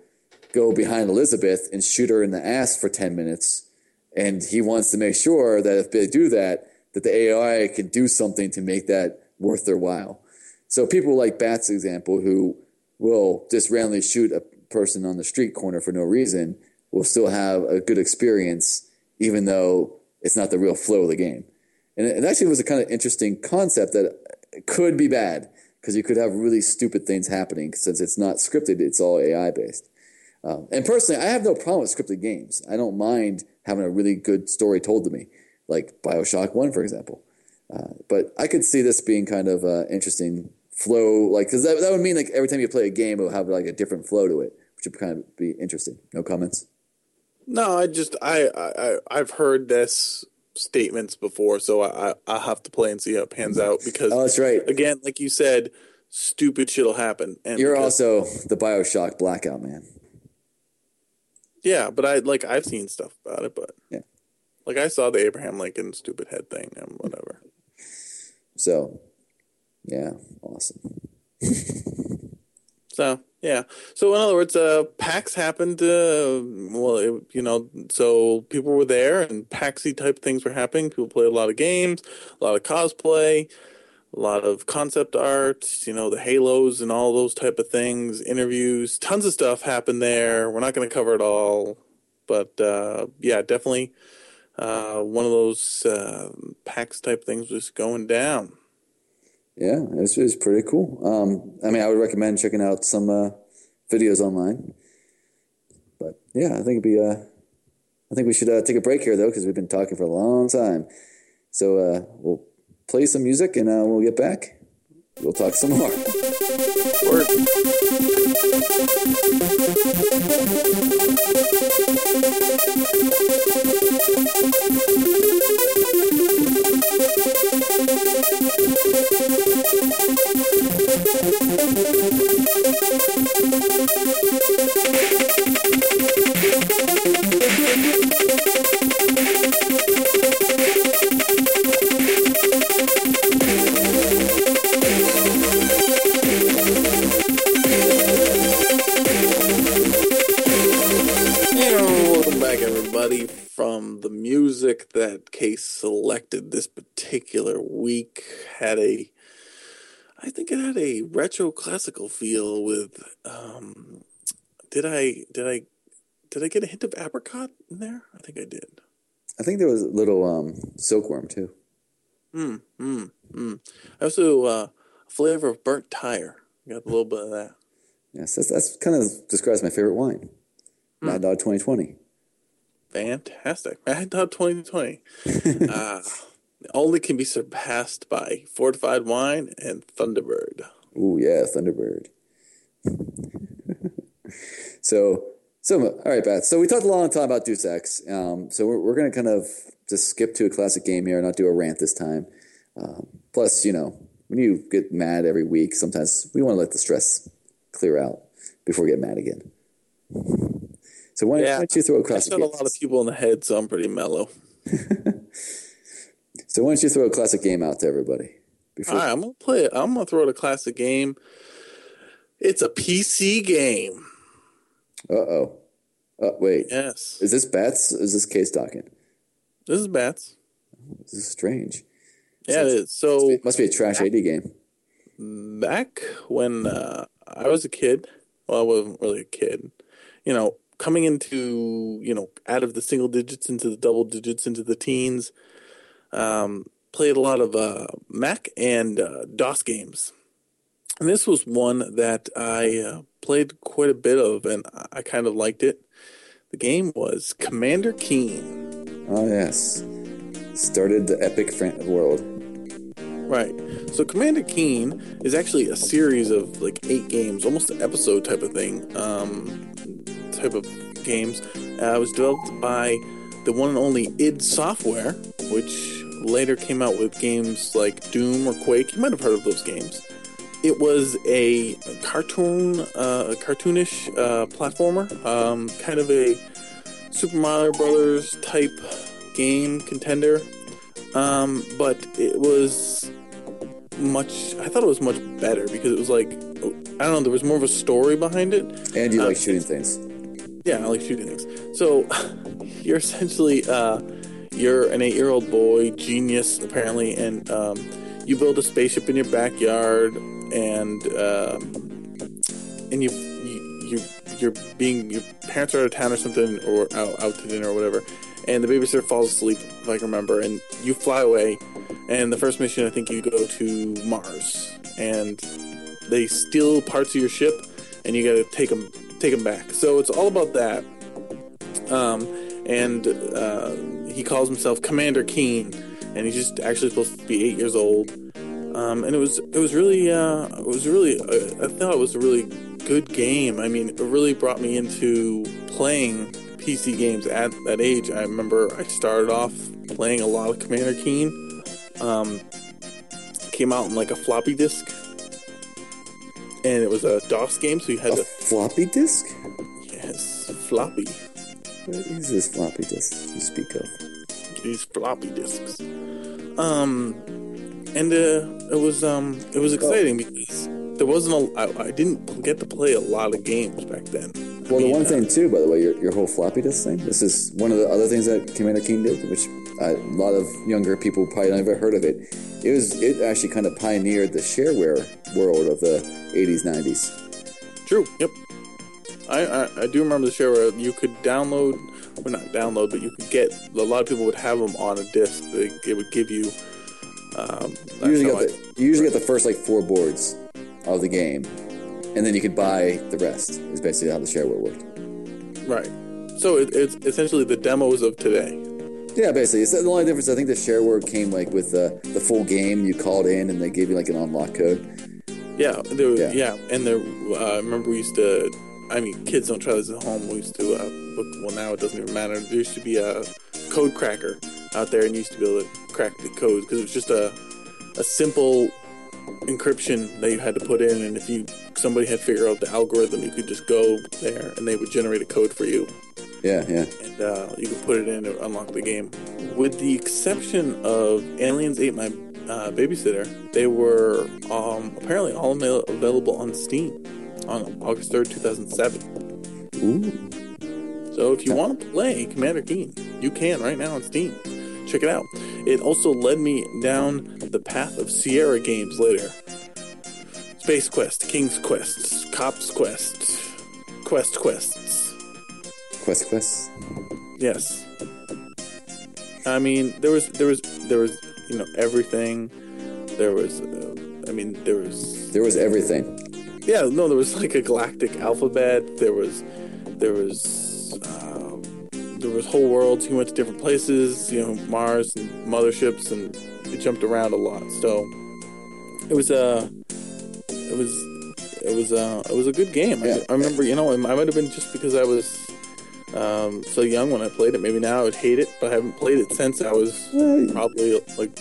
go behind elizabeth and shoot her in the ass for 10 minutes. And he wants to make sure that if they do that that the ai can do something to make that worth their while. So people like bat's example who will just randomly shoot a person on the street corner for no reason will still have a good experience even though it's not the real flow of the game. And it, actually was a kind of interesting concept that could be bad because you could have really stupid things happening since it's not scripted; it's all AI based. Um, and personally, I have no problem with scripted games. I don't mind having a really good story told to me, like Bioshock One, for example. Uh, but I could see this being kind of uh, interesting flow, like because that, that would mean like every time you play a game, it will have like a different flow to it, which would kind of be interesting. No comments.
No, I just I I I've heard this statements before, so I I'll have to play and see how it pans out because
Oh, that's right.
again, like you said, stupid shit'll happen. And
You're
because-
also the Bioshock blackout man.
yeah, but I like I've seen stuff about it, but
Yeah.
like I saw the Abraham Lincoln stupid head thing and whatever.
So, yeah, awesome.
So yeah. So in other words, uh, PAX happened. Uh, well, it, you know, so people were there, and PAXy type things were happening. People played a lot of games, a lot of cosplay, a lot of concept art. You know, the Halos and all those type of things. Interviews, tons of stuff happened there. We're not going to cover it all, but uh, yeah, definitely uh, one of those uh, PAX type things was going down.
Yeah, it's, it's pretty cool. Um, I mean, I would recommend checking out some uh, videos online. But yeah, I think it'd be. Uh, I think we should uh, take a break here though, because we've been talking for a long time. So uh, we'll play some music, and uh, when we get back, we'll talk some more.
Word. From the music that Case selected this particular week. Had a, I think it had a retro classical feel with. Um, did I did I did I get a hint of apricot in there? I think I did.
I think there was a little um, silkworm too.
Hmm. Hmm. Hmm. Also, uh, a flavor of burnt tire. Got a little bit of that.
Yes, that's, that's kind of describes my favorite wine. Mad Dog 2020.
Fantastic. Mad Dog 2020. uh, only can be surpassed by Fortified Wine and Thunderbird.
Ooh, yeah, Thunderbird. so, so all right, Beth. So we talked a long time about Deus Ex. Um, so we're, we're going to kind of just skip to a classic game here, not do a rant this time. Um, plus, you know, when you get mad every week, sometimes we want to let the stress clear out before we get mad again. So why,
Yeah.
why don't you throw a
I
classic?
shot a lot of people in the head, so I'm pretty mellow.
So why don't you throw a classic game out to everybody? Before,
All right, I'm gonna play it. I'm gonna throw a classic game. It's a PC game.
Uh oh. Uh, wait,
Yes,
is this bats? Is this case talking?
this is bats.
This is strange.
Yeah, it is. So
It must be a trash AD game.
back when uh, I was a kid, well, I wasn't really a kid, you know, coming into, you know, out of the single digits into the double digits into the teens, um, played a lot of uh, Mac and uh, DOS games. And this was one that I uh, played quite a bit of, and I kind of liked it. The game was Commander Keen.
Oh yes, started the epic world.
Right. So Commander Keen is actually a series of like eight games, almost an episode type of thing, um, type of games. Uh, it was developed by the one and only id Software, which later came out with games like Doom or Quake. You might have heard of those games. It was a cartoon, uh, cartoonish uh, platformer, um, kind of a Super Mario Brothers type game contender. Um, but it was much. I thought it was much better because it was like I don't know. There was more of a story behind it.
And you
Uh,
like shooting things.
Yeah, I like shooting things. So you're essentially uh, you're an eight-year-old boy, genius apparently, and um, you build a spaceship in your backyard, and um, and you, you you you're being your parents are out of town or something, or out, out to dinner or whatever, and the babysitter falls asleep, if I can remember, and you fly away, and the first mission I think you go to Mars, and they steal parts of your ship, and you got to take them take him back. So it's all about that. Um, and uh, he calls himself Commander Keen, and he's just actually supposed to be eight years old. Um, and it was it was really uh, it was really uh, I thought it was a really good game. I mean, it really brought me into playing PC games at that age. I remember I started off playing a lot of Commander Keen. Um, came out in like a floppy disk, and it was a DOS game, so you had
A
to
floppy disk?
yes floppy
What is this floppy disk you speak of?
these floppy disks. Um, and uh, it was um it was exciting because there wasn't a I, I didn't get to play a lot of games back then. I
Well, the one
uh,
thing too, by the way, your, your whole floppy disk thing. This is one of the other things that Commander Keen did, which a lot of younger people probably never heard of it. It was it actually kind of pioneered the shareware world of the 80s, 90s.
True. Yep. I, I, I do remember the shareware. you could download, well not download, but you could get. A lot of people would have them on a disc. They it would give you. Um,
You usually got the you usually get the first like four boards of the game, and then you could buy the rest. Is basically how the shareware worked.
right. So it, it's essentially the demos of today.
Yeah, basically. It's the only difference. I think the shareware came like with the the full game. You called in, and they gave you like an unlock code.
Yeah, there
Yeah.
yeah. and there. Uh, I remember we used to. I mean, kids don't try this at home. We used to. Uh, look, well, now it doesn't even matter. There used to be a code cracker out there, and you used to be able to crack the code because it was just a a simple encryption that you had to put in, and if you somebody had figured out the algorithm, you could just go there, and they would generate a code for you,
Yeah, yeah.
and uh, you can put it in to unlock the game. With the exception of Aliens Ate My uh, Babysitter, they were um, apparently all avail- available on Steam on August 3rd, 2007.
Ooh.
So if you want to play Commander Keen, you can right now on Steam. Check it out. It also led me down the path of Sierra games later. Space Quest, King's Quest, Cops Quest, Quest Quests.
Quest Quest.
Yes. I mean, there was there was there was you know everything. There was, uh, I mean, there was
There was everything.
yeah no there was like a galactic alphabet. There was there was uh, there was whole worlds. You went to different places. You know, Mars and motherships, and it jumped around a lot. So it was a it was it was uh it was a good game.
Yeah.
I, I remember you know I might have been just because I was um, so young when I played it. Maybe now I would hate it, but I haven't played it since I was probably like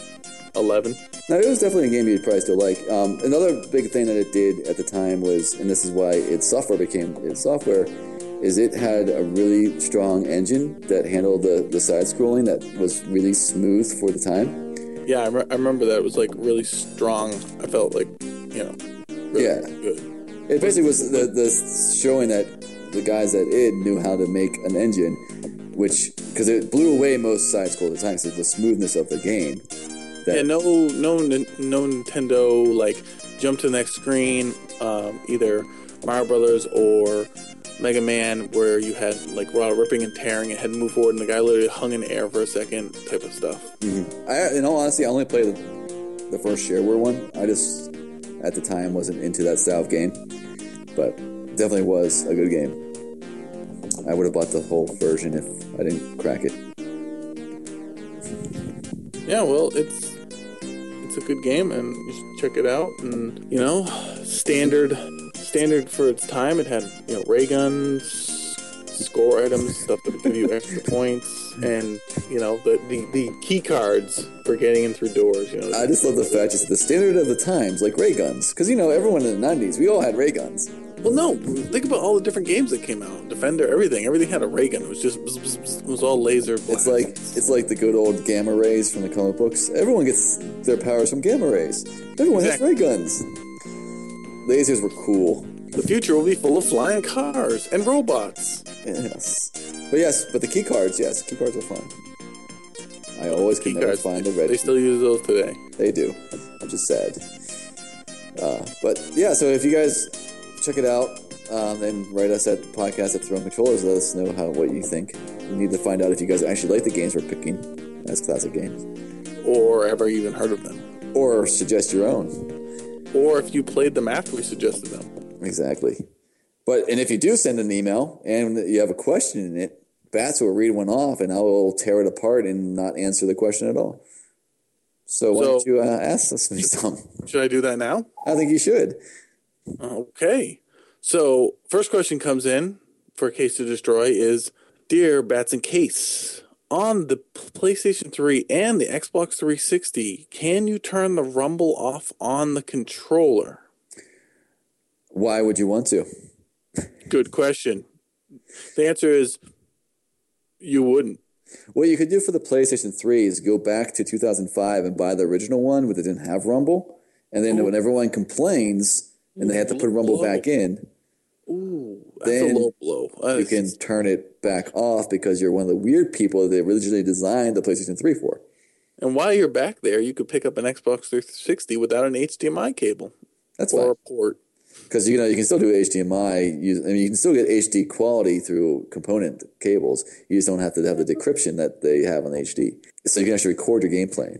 11.
Now, it was definitely a game you'd probably still like. Um, another big thing that it did at the time was, and this is why id Software became id Software, is it had a really strong engine that handled the, the side scrolling that was really smooth for the time.
Yeah, I, re- I remember that. It was like really strong. I felt like, you know, really
Yeah.
good.
It basically was the, the showing that the guys at id knew how to make an engine, which because it blew away most side scroll at the time. So the smoothness of the game. That,
Yeah, no, no, no Nintendo like jump to the next screen. Um, either Mario Brothers or Mega Man, where you had like raw ripping and tearing, and had to move forward, and the guy literally hung in the air for a second, type of stuff.
I, in all honesty, I only played the, the first shareware one. I just, at the time, wasn't into that style of game, but definitely was a good game. I would have bought the whole version if I didn't crack it.
Yeah, well, it's it's a good game, and you should check it out. And you know, standard standard for its time. It had you know ray guns, score items, stuff that would give you extra points, and you know the, the the key cards for getting in through doors. You know,
I just love the fact it's the standard of the times, like ray guns, because you know everyone in the '90s, we all had ray guns.
Well, no, think about all the different games that came out. Defender, everything, everything had a ray gun. It was just it was all laser.
It's like it's like the good old gamma rays from the comic books. Everyone gets their powers from gamma rays. Everyone
Exactly.
has ray guns. Lasers were cool.
the future will be full of flying cars and robots.
Yes. But yes, but the key cards, yes, key cards are fun. I always can never find the red
They still use those today.
They do, which is sad. Uh, but yeah, so if you guys check it out, um, and write us at podcast at Throne Controllers, let us know how what you think. We need to find out if you guys actually like the games we're picking as classic games,
or ever even heard of them,
or suggest your own.
or if you played them after we suggested them.
Exactly. But and if you do send an email and you have a question in it, Bats will read one off, and I will tear it apart and not answer the question at all. So why
So-
don't you uh, ask us some?
Should I do that now?
I think you should.
Okay. So, first question comes in for Case to Destroy is Dear Bats and Case, on the PlayStation 3 and the Xbox 360, can you turn the rumble off on the controller?
Why would you want to?
Good question. The answer is you wouldn't.
What you could do for the PlayStation 3 is go back to 2005 and buy the original one, but it didn't have Rumble. And then
Ooh.
when everyone complains and they have to put Rumble
Whoa.
back in,
Ooh, that's
Then
a low blow.
You can turn it back off because you're one of the weird people that they originally designed the PlayStation 3 for.
and while you're back there, you could pick up an Xbox 360 without an HDMI cable
That's
or
fine.
a port.
Because you know you can still do HDMI. Use, I mean, you can still get HD quality through component cables. You just don't have to have the decryption that they have on HD. So you can actually record your gameplay.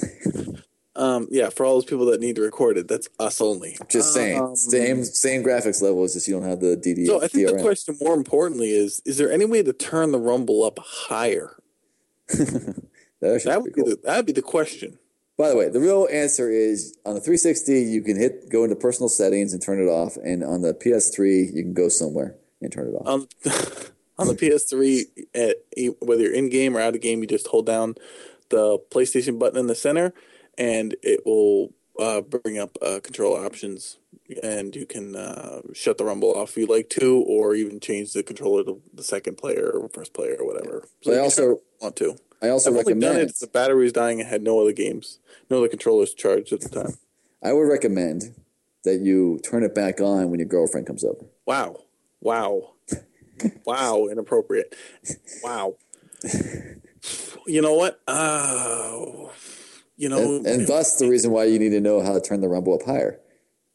Um, yeah, for all those people that need to record it, that's us only.
Just saying,
Um,
same same graphics level. It's just you don't have the DD.
So I think the question more importantly is: Is there any way to turn the rumble up higher?
that
That would be
cool.
the, that'd be the question.
By the way, the real answer is on the 360 you can hit go into personal settings and turn it off, and on the PS3 you can go somewhere and turn it off.
On on the PS3, at, whether you're in game or out of game, you just hold down the PlayStation button in the center, and it will uh, bring up uh, control options, and you can uh, shut the rumble off if you like to, or even change the controller to the second player or first player or whatever.
So I also
want to.
I also
I've only done it the battery was dying I had no other games, no other controllers charged at the time.
I would recommend that you turn it back on when your girlfriend comes over.
Wow. Wow. wow. Inappropriate. Wow. You know what? Uh, you know,
And, and thus the reason why you need to know how to turn the rumble up higher.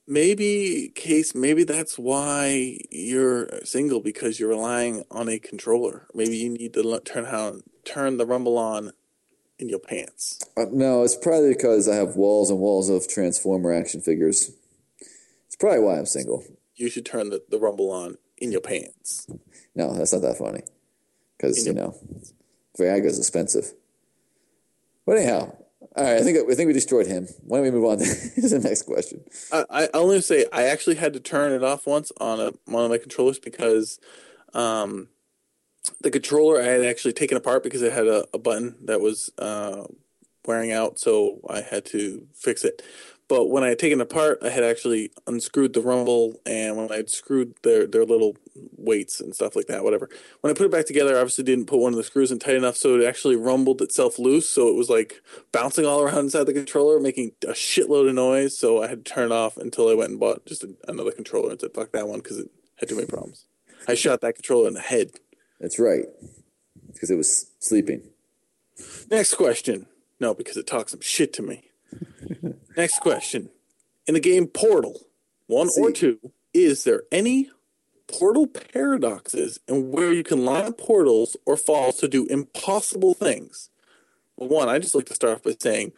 maybe, Case, maybe that's why you're single because you're relying on a controller. Maybe you need to turn how turn the rumble on in your pants.
Uh, no, it's probably because I have walls and walls of Transformer action figures. It's probably why I'm single.
You should turn the, the rumble on in your pants.
No, that's not that funny. Because, you know, Viagra's expensive. But anyhow, all right, I think I think we destroyed him. Why don't we move on to the next question?
I, I only say I actually had to turn it off once on a one of my controllers because um, the controller I had actually taken apart because it had a, a button that was uh, wearing out, so I had to fix it. But when I had taken it apart, I had actually unscrewed the rumble, and when I had screwed their their little weights and stuff like that, whatever. When I put it back together, I obviously didn't put one of the screws in tight enough, so it actually rumbled itself loose. So it was like bouncing all around inside the controller, making a shitload of noise. So I had to turn it off until I went and bought just a, another controller and said, "Fuck that one," because it had too many problems. I shot that controller in the head.
That's right. Because it was sleeping.
Next question. No, because it talks some shit to me. Next question. In the game Portal, one or two, is there any portal paradoxes and where you can line up portals or falls to do impossible things? Well, one, I just like to start off by saying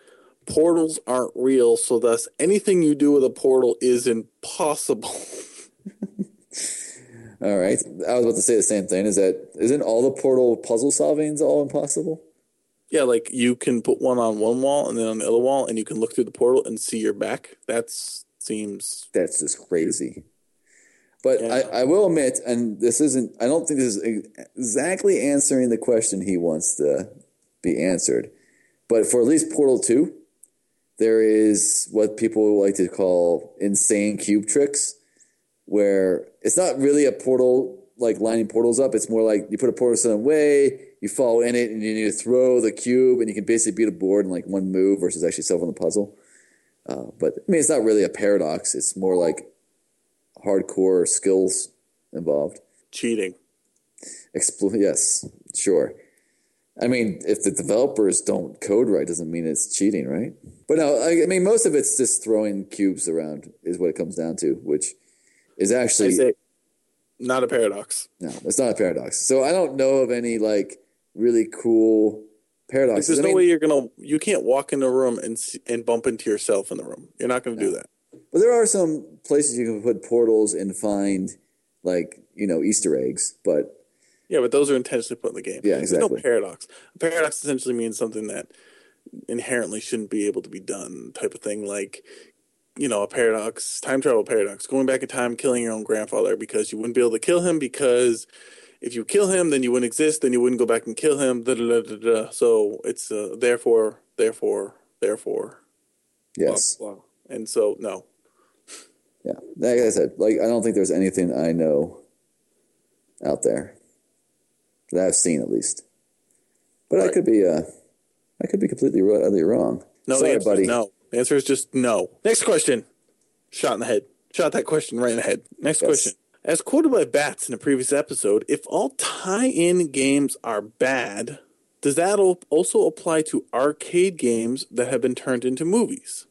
portals aren't real, so thus anything you do with a portal is impossible.
All right. I was about to say the same thing. Is that isn't all the portal puzzle solvings all impossible?
Yeah, like you can put one on one wall and then on the other wall, and you can look through the portal and see your back. That seems
That's just crazy. But
Yeah.
I, I will admit, and this isn't, I don't think this is exactly answering the question he wants to be answered. But for at least Portal 2, there is what people like to call insane cube tricks, where it's not really a portal, like lining portals up. It's more like you put a portal some way, you fall in it, and you need to throw the cube, and you can basically beat a board in like one move versus actually solving the puzzle. Uh, but I mean, it's not really a paradox. It's more like hardcore skills involved.
cheating.
Expl- yes, sure. I mean, if the developers don't code right, doesn't mean it's cheating, right? But no, I, I mean, most of it's just throwing cubes around is what it comes down to, which is actually
not a paradox.
no, it's not a paradox. So I don't know of any like really cool paradox.
there's no
mean,
way you're gonna. You can't walk in a room and and bump into yourself in the room. You're not gonna do that.
but there are some places you can put portals and find like you know Easter eggs, but
Yeah, but those are intentionally put in the game.
Yeah,
There's
exactly.
no paradox. A paradox essentially means something that inherently shouldn't be able to be done, type of thing. Like you know, a paradox, time travel paradox, going back in time, killing your own grandfather because you wouldn't be able to kill him because if you kill him, then you wouldn't exist, then you wouldn't go back and kill him. Da, da, da, da, So it's uh, therefore, therefore, therefore.
Yes.
Blah, blah. And so, no.
Yeah. Like I said, like I don't think there's anything I know out there that I've seen at least. But right. I could be uh I could be completely wrong.
No, Sorry, buddy. No. The answer is just no. Next question. Shot in the head. Shot that question right in the head. Next yes. question. As quoted by Bats in a previous episode, if all tie in games are bad, does that also apply to arcade games that have been turned into movies?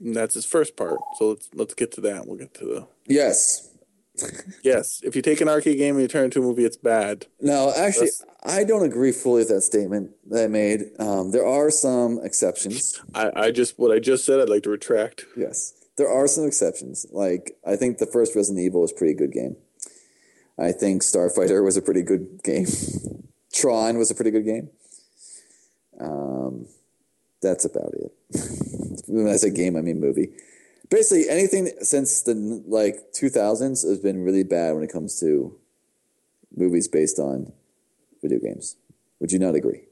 And that's his first part. So let's let's get to that. We'll get to the
yes,
yes. If you take an arcade game and you turn it into a movie, it's bad.
No, actually, that's, I don't agree fully with that statement that I made. Um, there are some exceptions.
I, I just what I just said. I'd like to retract.
Yes, there are some exceptions. Like I think the first Resident Evil was a pretty good game. I think Starfighter was a pretty good game. Tron was a pretty good game. Um, that's about it. when I say game, I mean movie. Basically, anything since the like 2000s has been really bad when it comes to movies based on video games. Would you not agree?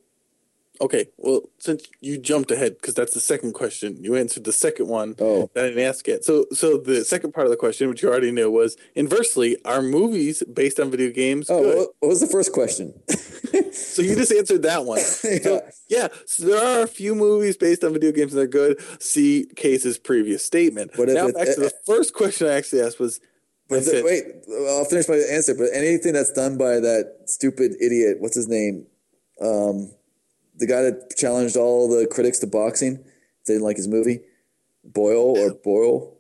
Okay, well, since you jumped ahead because that's the second question, you answered the second one
oh.
that I didn't ask yet. So, so the second part of the question, which you already knew, was inversely: Are movies based on video games
oh,
good?
What was the first question?
so you just answered that one. yeah. So, yeah, so there are a few movies based on video games that are good. See Case's previous statement. But now back to the first question I actually asked was.
The, wait, I'll finish my answer. But anything that's done by that stupid idiot, what's his name? Um, the guy that challenged all the critics to boxing. They didn't like his movie. Boyle or Boyle.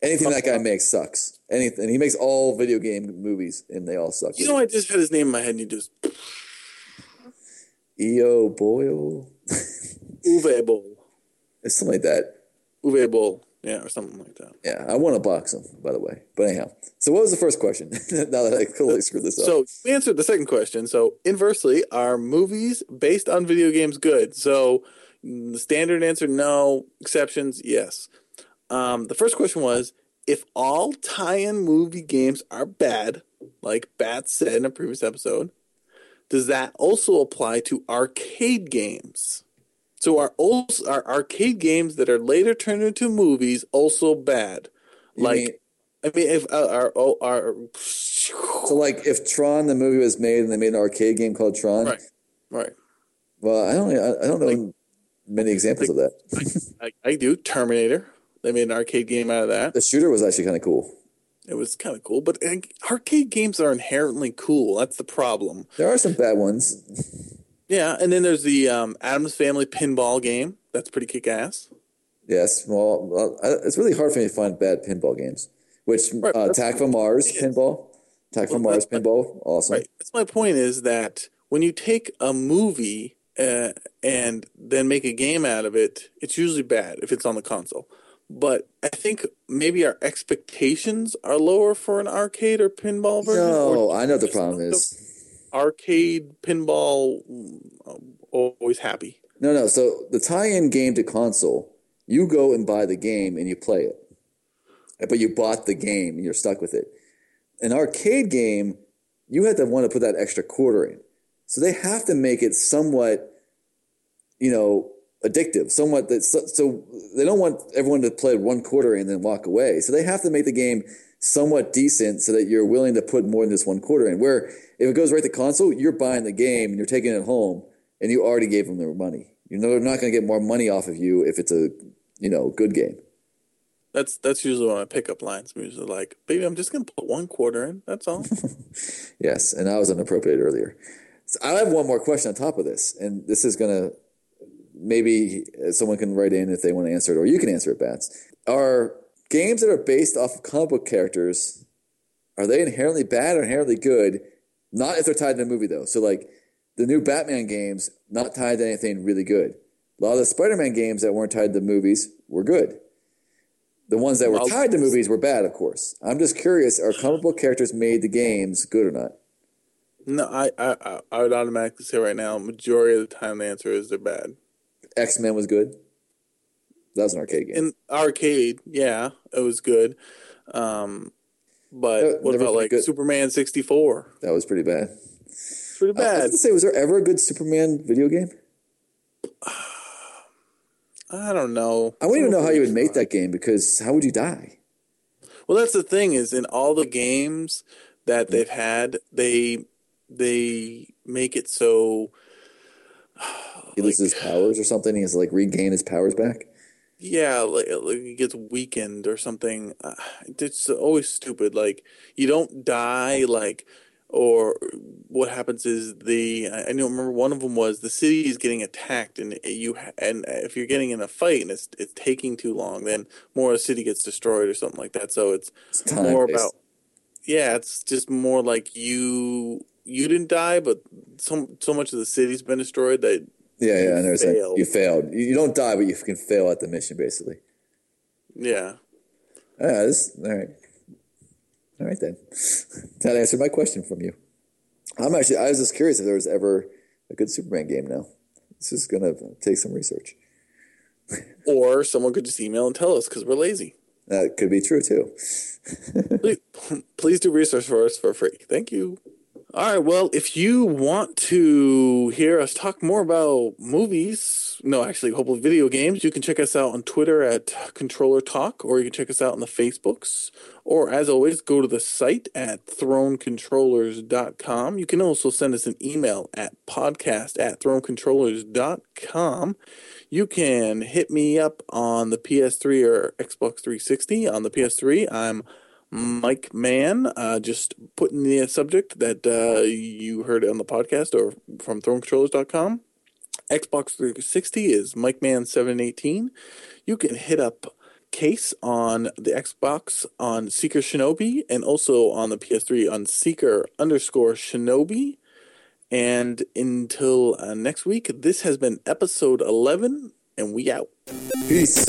Anything that guy makes sucks. Anything. He makes all video game movies and they all suck.
You know, I just had his name in my head and you just.
E.O. Boyle?
Uwe Boll.
It's something like that.
Uwe Boll. Yeah, or something like that.
Yeah, I want to box him, by the way. But anyhow, so what was the first question? now that I totally screwed this up.
So we answered the second question. So inversely, are movies based on video games good? So the standard answer, no. Exceptions, yes. Um, the first question was if all tie-in movie games are bad, like Bat said in a previous episode, does that also apply to arcade games? So are also are arcade games that are later turned into movies also bad? You like, mean, I mean, if uh, are, are, are
so like if Tron the movie was made and they made an arcade game called Tron,
right? Right.
Well, I don't, I, don't know like, many examples like, of
that. I, I, do. Terminator. They made an arcade game out of that.
The shooter was actually kind of cool.
It was kind of cool, but arcade games are inherently cool. That's the problem.
There are some bad ones.
Yeah, and then there's the um, Addams Family pinball game. That's pretty kick ass.
Yes, well, it's really hard for me to find bad pinball games. Which right, uh, Attack from Mars pinball, Attack from Mars pinball, awesome. Right.
That's my point. Is that when you take a movie uh, and then make a game out of it, it's usually bad if it's on the console. But I think maybe our expectations are lower for an arcade or pinball version.
No, I know the problem is
arcade pinball uh, always happy.
No, no. So the tie-in game to console, you go and buy the game and you play it, but you bought the game and you're stuck with it. An arcade game, you had to want to put that extra quarter in, so they have to make it somewhat, you know, addictive. Somewhat that so, so they don't want everyone to play one quarter and then walk away. So they have to make the game somewhat decent so that you're willing to put more than this one quarter in. Where if it goes right to console, you're buying the game and you're taking it home, and you already gave them their money. You know they're not going to get more money off of you if it's a you know good game.
That's that's usually one of my pickup lines. I'm usually like, "Baby, I'm just going to put one quarter in. That's all."
yes, and I was inappropriate earlier. So I have one more question on top of this, and this is going to maybe someone can write in if they want to answer it, or you can answer it, Bats. Are games that are based off of comic book characters are they inherently bad or inherently good? Not if they're tied to a movie though. So like the new Batman games, not tied to anything really good. A lot of the Spider-Man games that weren't tied to the movies were good. The ones that were tied to movies were bad, of course. I'm just curious: are comic book characters made the games good or not?
No, I, I I would automatically say right now, majority of the time the answer is they're bad.
X Men was good. That was an arcade game.
in arcade, yeah, it was good. Um, but
Uh,
what about like
good.
Superman 64?
that was pretty bad.
Pretty
I was
bad.
gonna say, was there ever a good Superman video game?
I don't know.
I wouldn't even know how you would make that game because how would you die?
Well, that's the thing is in all the games that they've had, they they make it so
He loses his powers or something. He has to like regain his powers back.
Yeah, like, like it gets weakened or something. Uh, It's always stupid. Like you don't die, like or what happens is the I remember one of them was the city is getting attacked and you ha- and if you're getting in a fight and it's it's taking too long, then more of the city gets destroyed or something like that. So it's
It's time
more
based.
about yeah it's just more like you you didn't die but some so much of the city's been destroyed that
Yeah, yeah. And there's like
failed.
you failed. You, you don't die, but you can fail at the mission, basically.
yeah
Yeah, this all right. All right then. That answered my question from you. I'm actually I was just curious if there was ever a good Superman game now. This is gonna take some research.
or someone could just email and tell us because we're lazy
That could be true too.
please, please do research for us for free thank you all right well if you want to hear us talk more about movies no actually hopefully video games you can check us out on twitter at controller talk or you can check us out on the facebooks. Or as always go to the site at thronecontrollers.com you can also send us an email at podcast at thronecontrollers.com you can hit me up on the ps3 or xbox 360 on the ps3 i'm Mike Mann, uh, just put in the subject that uh, you heard on the podcast or from thronecontrollers.com. Xbox 360 is Mike Mann 718. You can hit up Case on the Xbox on Seeker Shinobi and also on the PS3 on Seeker underscore Shinobi. And until uh, next week, this has been episode 11, and we out.
Peace.